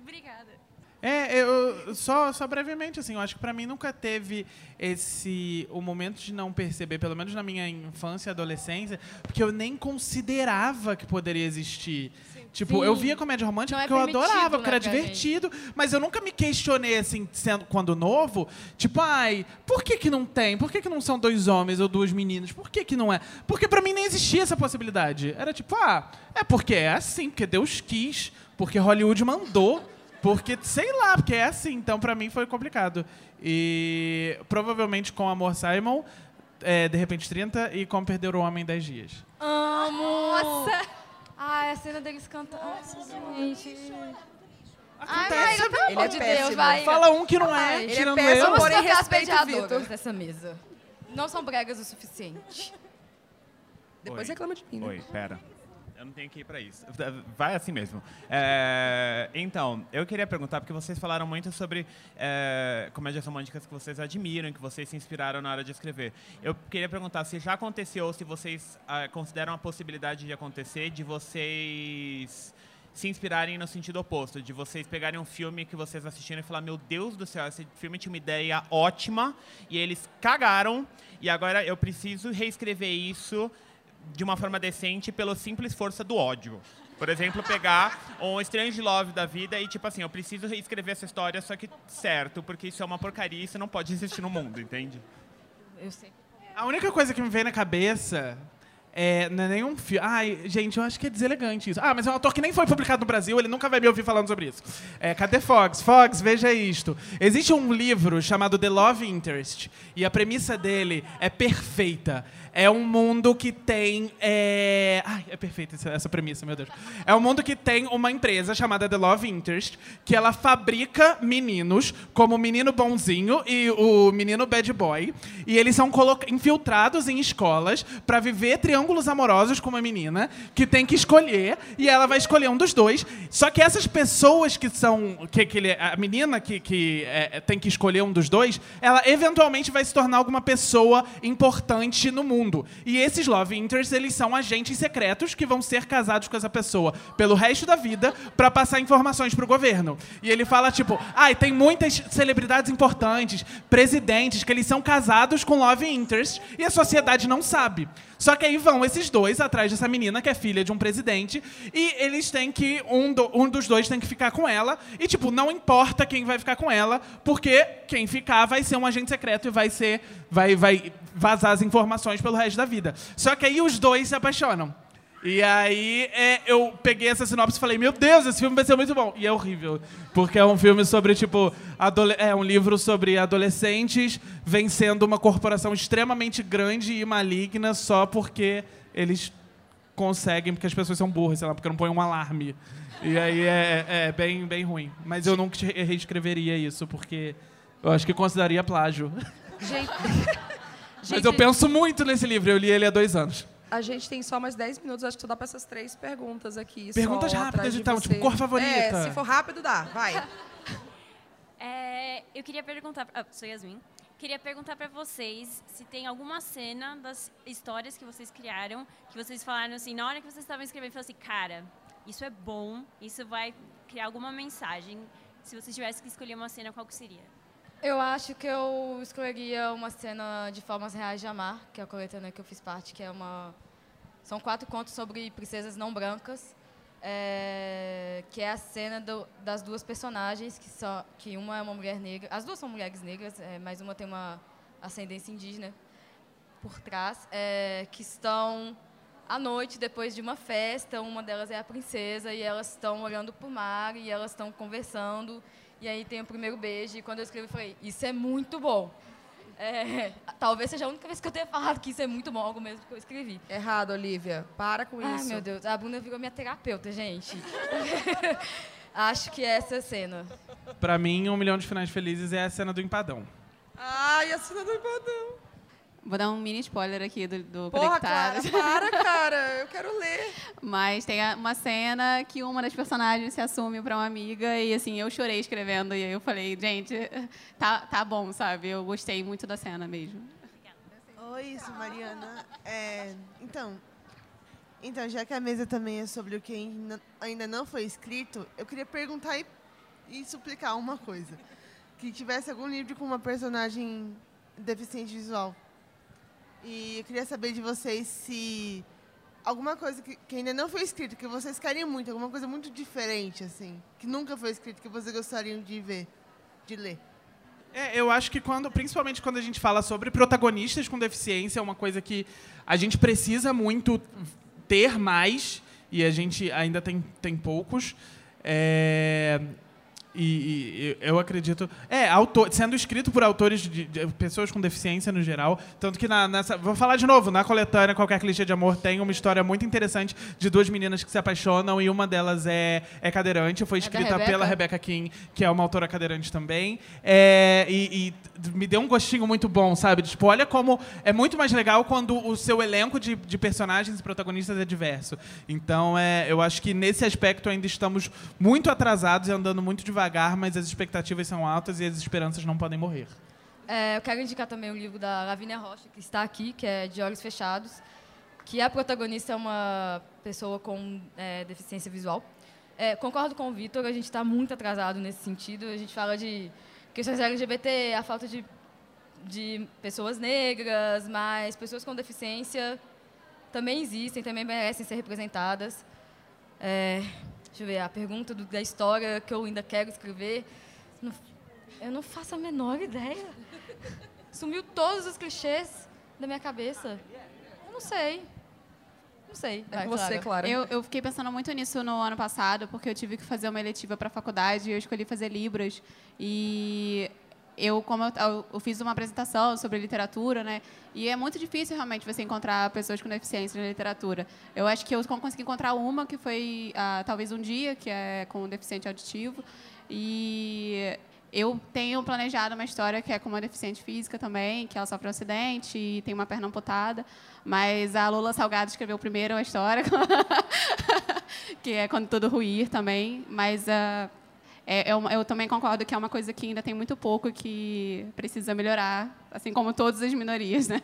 [SPEAKER 9] Obrigada.
[SPEAKER 3] É, eu só, só brevemente, assim, eu acho que pra mim nunca teve esse o momento de não perceber, pelo menos na minha infância e adolescência, porque eu nem considerava que poderia existir. Tipo,
[SPEAKER 4] Sim.
[SPEAKER 3] eu via comédia romântica
[SPEAKER 4] Não é
[SPEAKER 3] porque eu
[SPEAKER 4] permitido,
[SPEAKER 3] adorava,
[SPEAKER 4] né,
[SPEAKER 3] porque era divertido, mas eu nunca me questionei, assim, sendo, quando novo, tipo, ai, por que que não tem? Por que que não são dois homens ou duas meninas? Por que que não é? Porque pra mim nem existia essa possibilidade. Era tipo, ah, é porque é assim, porque Deus quis, porque Hollywood mandou. Porque, sei lá, porque é assim. Então, pra mim, foi complicado. E provavelmente com Amor Simon, é, de repente 30, e com Perder o Homem em 10 dias.
[SPEAKER 4] Amo! Nossa! Ai, a cena deles cantando. Ai, gente.
[SPEAKER 3] Acontece.
[SPEAKER 4] Pelo
[SPEAKER 1] Ele é
[SPEAKER 4] amor de Deus, vai.
[SPEAKER 3] Fala um que não é,
[SPEAKER 4] Ele é
[SPEAKER 3] tirando
[SPEAKER 1] péssimo,
[SPEAKER 3] eu.
[SPEAKER 4] Vamos
[SPEAKER 1] porém,
[SPEAKER 4] trocar as
[SPEAKER 1] respeito o
[SPEAKER 4] dessa mesa. Não são bregas o suficiente.
[SPEAKER 1] Depois
[SPEAKER 10] Oi.
[SPEAKER 1] reclama de mim, né?
[SPEAKER 10] Oi, pera. Eu não tenho que ir pra isso. Vai assim mesmo. É, então, eu queria perguntar, porque vocês falaram muito sobre é, comédias românticas que vocês admiram, que vocês se inspiraram na hora de escrever. Eu queria perguntar se já aconteceu, ou se vocês ah, consideram a possibilidade de acontecer, de vocês se inspirarem no sentido oposto, de vocês pegarem um filme que vocês assistiram e falar, meu Deus do céu, esse filme tinha uma ideia ótima e eles cagaram e agora eu preciso reescrever isso de uma forma decente pela simples força do ódio. Por exemplo, pegar um Strange Love da vida e, tipo assim, eu preciso reescrever essa história, só que certo, porque isso é uma porcaria e isso não pode existir no mundo, entende?
[SPEAKER 4] Eu sei.
[SPEAKER 3] A única coisa que me vem na cabeça é, não é nenhum filme. Ai, gente, eu acho que é deselegante isso. Ah, mas é um ator que nem foi publicado no Brasil, ele nunca vai me ouvir falando sobre isso. É, cadê Fox? Fox, veja isto. Existe um livro chamado The Love Interest, e a premissa dele é perfeita. É um mundo que tem. É... Ai, é perfeita essa, premissa, meu Deus. É um mundo que tem uma empresa chamada The Love Interest, que ela fabrica meninos, como o menino bonzinho e o menino bad boy. E eles são infiltrados em escolas para viver triângulos amorosos com uma menina que tem que escolher, e ela vai escolher um dos dois. Só que essas pessoas que são. que, que ele- a menina que, que é, tem que escolher um dos dois, ela eventualmente vai se tornar alguma pessoa importante no mundo. E esses love interests, eles são agentes secretos que vão ser casados com essa pessoa pelo resto da vida para passar informações pro governo. E ele fala tipo, ai, tem muitas celebridades importantes, presidentes que eles são casados com love interests e a sociedade não sabe. Só que aí vão esses dois atrás dessa menina que é filha de um presidente e eles têm que um, do- um dos dois tem que ficar com ela e tipo não importa quem vai ficar com ela porque quem ficar vai ser um agente secreto e vai ser vai vai vazar as informações pelo resto da vida. Só que aí os dois se apaixonam. E aí é, eu peguei essa sinopse e falei, meu Deus, esse filme vai ser muito bom. E é horrível. Porque é um filme sobre, tipo, é um livro sobre adolescentes vencendo uma corporação extremamente grande e maligna só porque eles conseguem, porque as pessoas são burras, sei lá, porque não põem um alarme. E aí é, é bem, bem ruim. Mas eu nunca re- reescreveria isso, porque eu acho que consideraria plágio.
[SPEAKER 1] Gente,
[SPEAKER 3] Mas eu penso muito nesse livro, eu li ele há dois anos.
[SPEAKER 1] A gente tem só mais 10 minutos, acho que só dá pra essas três perguntas aqui.
[SPEAKER 3] Perguntas rápidas, então, tipo,
[SPEAKER 1] você.
[SPEAKER 3] cor favorita.
[SPEAKER 1] É, se for rápido, dá. Vai.
[SPEAKER 7] É, eu queria perguntar. Ah, sou Yasmin. Queria perguntar pra vocês se tem alguma cena das histórias que vocês criaram que vocês falaram assim, na hora que vocês estavam escrevendo, falaram assim, cara, isso é bom, isso vai criar alguma mensagem. Se vocês tivessem que escolher uma cena, qual que seria?
[SPEAKER 4] Eu acho que eu escolheria uma cena de Formas Reais de Amar, que é a coletânea que eu fiz parte, que é uma... São quatro contos sobre princesas não brancas, é, que é a cena do- das duas personagens, que, são, que uma é uma mulher negra, as duas são mulheres negras, é, mas uma tem uma ascendência indígena por trás, é, que estão à noite, depois de uma festa, uma delas é a princesa, e elas estão olhando para o mar, e elas estão conversando, e aí tem o primeiro beijo, e quando eu escrevi, eu falei, isso é muito bom. É, talvez seja a única vez que eu tenha falado que isso é muito bom, algo mesmo que eu escrevi.
[SPEAKER 1] Errado, Olivia. Para com
[SPEAKER 4] Ai,
[SPEAKER 1] isso.
[SPEAKER 4] meu Deus, a Bruna virou minha terapeuta, gente. Acho que é essa a cena.
[SPEAKER 3] Pra mim, um milhão de finais felizes é a cena do empadão.
[SPEAKER 1] Ai, a cena do empadão.
[SPEAKER 5] Vou dar um mini spoiler aqui do, do
[SPEAKER 1] Porra, Clara, para, cara. Eu quero ler.
[SPEAKER 5] Mas tem uma cena que uma das personagens se assume pra uma amiga e assim, eu chorei escrevendo e aí eu falei, gente, tá, tá bom, sabe? Eu gostei muito da cena mesmo.
[SPEAKER 11] Oi, sou Mariana. É, então, então, já que a mesa também é sobre o que ainda- ainda não foi escrito, eu queria perguntar e, e suplicar uma coisa. Que tivesse algum livro com uma personagem deficiente visual. E eu queria saber de vocês se alguma coisa que, que ainda não foi escrito, que vocês querem muito, alguma coisa muito diferente, assim, que nunca foi escrito, que vocês gostariam de ver, de ler.
[SPEAKER 3] É, eu acho que quando, principalmente quando a gente fala sobre protagonistas com deficiência, é uma coisa que a gente precisa muito ter mais e a gente ainda tem, tem poucos. É, E, e- eu acredito. É, autor, sendo escrito por autores de, de pessoas com deficiência no geral. Tanto que na, nessa. Vou falar de novo, na coletânea Qualquer Clichê de Amor tem uma história muito interessante de duas meninas que se apaixonam e uma delas é, é cadeirante. Foi
[SPEAKER 4] da
[SPEAKER 3] escrita
[SPEAKER 4] Rebeca?
[SPEAKER 3] pela Rebecca King, que é uma autora cadeirante também. É, e, e me deu um gostinho muito bom, sabe? Tipo, olha como é muito mais legal quando o seu elenco de, de personagens e protagonistas é diverso. Então, é, eu acho que nesse aspecto ainda estamos muito atrasados e andando muito devagar, mas as expectativas são altas e as esperanças não podem morrer.
[SPEAKER 4] É, eu quero indicar também o livro da Lavínia Rocha, que está aqui, que é De Olhos Fechados, que a protagonista é uma pessoa com é, deficiência visual. É, concordo com o Vitor, a gente está muito atrasado nesse sentido. A gente fala de questões LGBT, a falta de, de pessoas negras, mas pessoas com deficiência também existem, também merecem ser representadas. É, deixa eu ver, a pergunta do- da história que eu ainda quero escrever. Não- eu não faço a menor ideia. Sumiu todos os clichês da minha cabeça. Eu não sei. Não sei.
[SPEAKER 1] É
[SPEAKER 4] Vai,
[SPEAKER 1] com você, Clara.
[SPEAKER 5] Eu, eu fiquei pensando muito nisso no ano passado, porque eu tive que fazer uma eletiva para a faculdade e eu escolhi fazer Libras. E eu, como eu, eu- fiz uma apresentação sobre literatura, né? E é muito difícil realmente você encontrar pessoas com deficiência na literatura. Eu acho que eu consegui encontrar uma que foi ah, talvez um dia, que é com deficiente auditivo. E eu tenho planejado uma história que é com uma deficiente física também, que ela sofre um acidente e tem uma perna amputada. Mas a Lula Salgado escreveu primeiro a história, que é Quando Tudo Ruir também. Mas ah, é, é uma- eu também concordo que é uma coisa que ainda tem muito pouco e que precisa melhorar, assim como todas as minorias, né?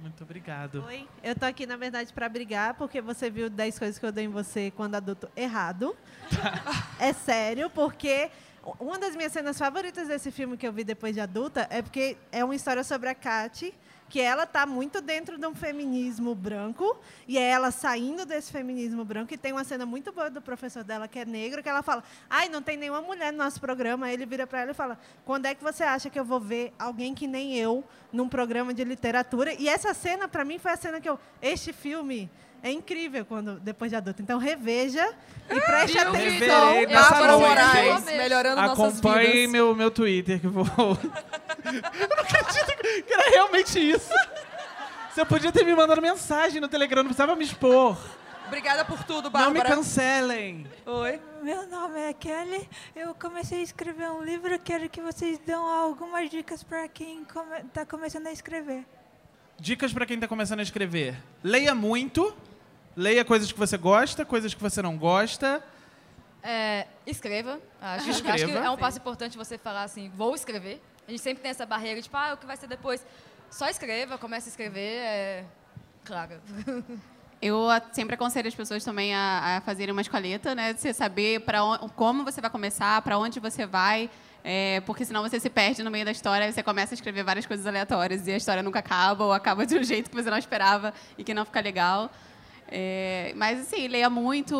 [SPEAKER 3] Muito obrigado.
[SPEAKER 12] Oi, eu tô aqui, na verdade, para brigar, porque você viu 10 coisas que eu dei em você quando adulto errado. é sério, porque uma das minhas cenas favoritas desse filme que eu vi depois de adulta é porque é uma história sobre a Kate, que ela tá muito dentro de um feminismo branco, e é ela saindo desse feminismo branco, e tem uma cena muito boa do professor dela, que é negro, que ela fala, ai, não tem nenhuma mulher no nosso programa, aí ele vira para ela e fala, quando é que você acha que eu vou ver alguém que nem eu num programa de literatura? E essa cena, para mim, foi a cena que eu, este filme é incrível quando depois de adulto. Então reveja e preste
[SPEAKER 1] Viu?
[SPEAKER 12] atenção.
[SPEAKER 3] Reverei
[SPEAKER 1] Bárbara Moraes, melhorando nossas
[SPEAKER 3] Acompanhem
[SPEAKER 1] vidas.
[SPEAKER 3] meu, meu Twitter, que eu vou... eu não acredito que era realmente isso. Você podia ter me mandado mensagem no Telegram, não precisava me expor.
[SPEAKER 1] Obrigada por tudo,
[SPEAKER 3] Não me
[SPEAKER 1] Bárbara.
[SPEAKER 3] cancelem.
[SPEAKER 1] Oi.
[SPEAKER 13] Meu nome é Kelly. Eu comecei a escrever um livro. Quero que vocês dão algumas dicas para quem está começando a escrever.
[SPEAKER 3] Dicas pra quem tá começando a escrever. Leia muito. Leia coisas que você gosta, coisas que você não gosta.
[SPEAKER 4] É, escreva. Acho,
[SPEAKER 3] Escreva.
[SPEAKER 4] acho que é um passo importante você falar assim, vou escrever. A gente sempre tem essa barreira, tipo, ah, o que vai ser depois? Só escreva, comece a escrever, é... Claro.
[SPEAKER 5] Eu sempre aconselho as pessoas também a, a fazerem uma escoleta, né? De você saber para como você vai começar, para onde você vai, é, porque senão você se perde no meio da história você começa a escrever várias coisas aleatórias e a história nunca acaba ou acaba de um jeito que você não esperava e que não fica legal. É, mas assim, leia muito,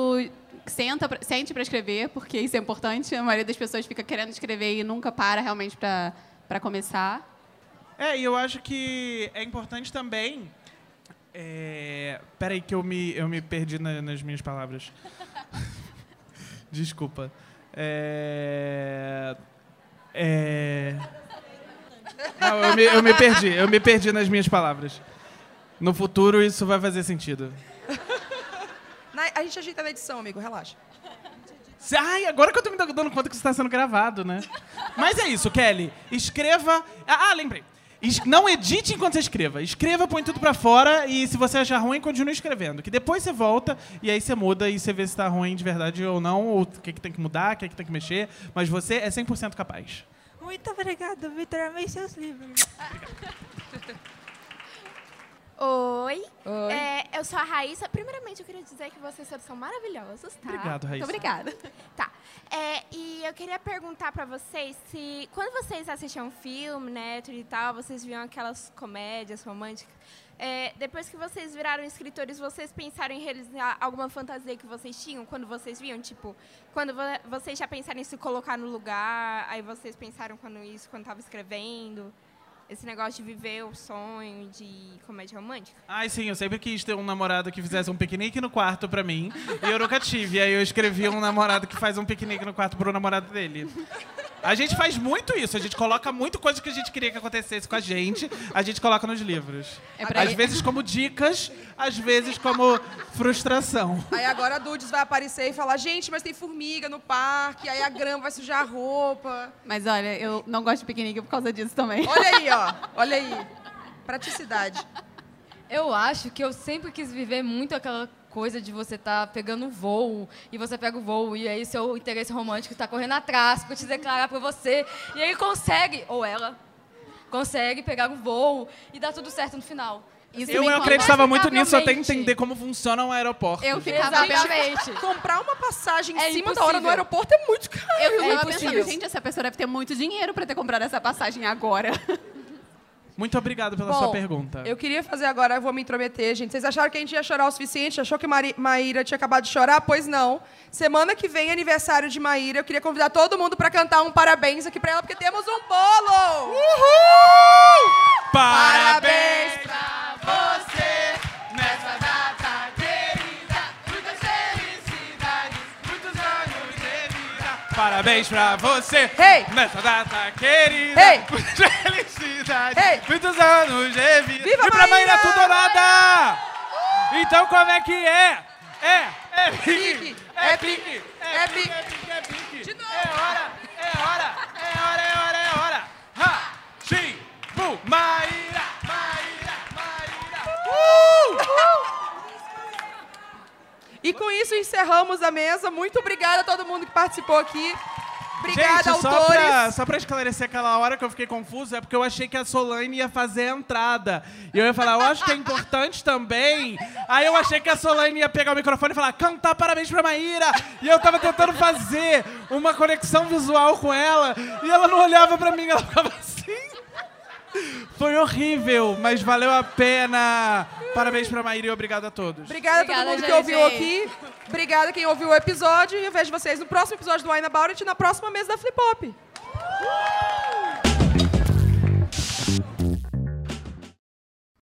[SPEAKER 5] senta, sente para escrever, porque isso é importante. A maioria das pessoas fica querendo escrever e nunca para realmente para começar.
[SPEAKER 3] É, e eu acho que é importante também. É... Peraí, que eu me, eu me perdi na- nas minhas palavras. Desculpa. É... É... Não, eu me, eu me perdi. Eu me perdi nas minhas palavras. No futuro, isso vai fazer sentido.
[SPEAKER 1] A gente ajeita na edição, amigo, relaxa.
[SPEAKER 3] Ai, agora que eu tô me dando conta que isso está sendo gravado, né? Mas é isso, Kelly. Escreva. Ah, ah, lembrei. Es- Não edite enquanto você escreva. Escreva, põe tudo pra fora e se você achar ruim, continue escrevendo. Que depois você volta e aí você muda e você vê se tá ruim de verdade ou não, ou o que, que tem que mudar, o que, que tem que mexer. Mas você é 100% capaz.
[SPEAKER 13] Muito obrigado, Vitor. Amei seus livros.
[SPEAKER 14] Oi.
[SPEAKER 1] Oi.
[SPEAKER 14] É, eu sou a Raíssa. Primeiramente, eu queria dizer que vocês todos são maravilhosos, tá?
[SPEAKER 3] Obrigado, Raíssa.
[SPEAKER 14] Muito obrigada. Tá. É, e eu queria perguntar pra vocês se, quando vocês assistiam filme, né, tudo e tal, vocês viam aquelas comédias românticas, é, depois que vocês viraram escritores, vocês pensaram em realizar alguma fantasia que vocês tinham quando vocês viam? Tipo, quando vo- vocês já pensaram em se colocar no lugar, aí vocês pensaram quando isso, quando estava escrevendo? Esse negócio de viver o sonho de comédia romântica?
[SPEAKER 3] Ai, sim, eu sempre quis ter um namorado que fizesse um piquenique no quarto pra mim. E eu nunca tive. Aí eu escrevi um namorado que faz um piquenique no quarto pro namorado dele. A gente faz muito isso, a gente coloca muito coisa que a gente queria que acontecesse com a gente, a gente coloca nos livros.
[SPEAKER 1] É pra
[SPEAKER 3] às
[SPEAKER 1] ir-
[SPEAKER 3] vezes como dicas, às vezes como frustração.
[SPEAKER 1] Aí agora a Dudes vai aparecer e falar, gente, mas tem formiga no parque, aí a grama vai sujar a roupa.
[SPEAKER 5] Mas olha, eu não gosto de piquenique por causa disso também.
[SPEAKER 1] Olha aí, ó. Olha aí. Praticidade.
[SPEAKER 4] Eu acho que eu sempre quis viver muito aquela coisa de você estar pegando um voo e você pega o voo e aí seu interesse romântico está correndo atrás para te declarar para você e aí consegue ou ela consegue pegar um voo e dar tudo certo no final. Assim,
[SPEAKER 3] eu
[SPEAKER 4] me
[SPEAKER 3] acreditava muito nisso até entender como funciona um aeroporto.
[SPEAKER 5] Eu ficava
[SPEAKER 4] Exatamente.
[SPEAKER 1] Comprar uma passagem em
[SPEAKER 5] É
[SPEAKER 1] cima da
[SPEAKER 5] impossível.
[SPEAKER 1] hora no aeroporto é muito caro.
[SPEAKER 5] Eu
[SPEAKER 1] É
[SPEAKER 5] ficava
[SPEAKER 1] impossível.
[SPEAKER 5] pensando, gente, essa pessoa deve ter muito dinheiro pra ter comprado essa passagem agora.
[SPEAKER 3] Muito obrigado pela
[SPEAKER 1] Bom,
[SPEAKER 3] sua pergunta.
[SPEAKER 1] Eu queria fazer agora, eu vou me intrometer, gente. Vocês acharam que a gente ia chorar o suficiente? Achou que Mari- Maíra tinha acabado de chorar? Pois não. Semana que vem é aniversário de Maíra. Eu queria convidar todo mundo para cantar um parabéns aqui para ela, porque temos um bolo! Uhul!
[SPEAKER 3] Parabéns
[SPEAKER 1] pra
[SPEAKER 3] você nessa data querida. Muitas felicidades, muitos anos de vida. Parabéns pra você
[SPEAKER 1] Hey!
[SPEAKER 3] nessa data querida.
[SPEAKER 1] Hey!
[SPEAKER 3] Muitas felicidades,
[SPEAKER 1] Hey!
[SPEAKER 3] muitos anos de vida.
[SPEAKER 1] Viva
[SPEAKER 3] e pra
[SPEAKER 1] Maíra!
[SPEAKER 3] Maíra tudo ou nada! Então como é que é? É, é Pique,
[SPEAKER 1] é pique, é pique.
[SPEAKER 3] é pique, é pique. De novo. É hora, é hora, é hora, é hora, é hora. Ha, sim, bu, Maíra, Maíra, Maíra.
[SPEAKER 1] E com isso encerramos a mesa. Muito obrigada a todo mundo que participou aqui. Obrigada,
[SPEAKER 3] Gente, só
[SPEAKER 1] autores.
[SPEAKER 3] pra, só pra esclarecer aquela hora que eu fiquei confuso, é porque eu achei que a Solane ia fazer a entrada. E eu ia falar, eu acho que é importante também. Aí eu achei que a Solane ia pegar o microfone e falar, cantar parabéns pra Maíra. E eu tava tentando fazer uma conexão visual com ela. E ela não olhava pra mim, ela ficava assim. Foi horrível, mas valeu a pena. Parabéns pra Maíra e obrigado a todos.
[SPEAKER 1] Obrigada, a todo
[SPEAKER 4] Obrigada,
[SPEAKER 1] mundo que
[SPEAKER 4] gente.
[SPEAKER 1] ouviu aqui. Obrigada quem ouviu o episódio. E eu vejo vocês no próximo episódio do Wine About It e na próxima mesa da Flip Hop.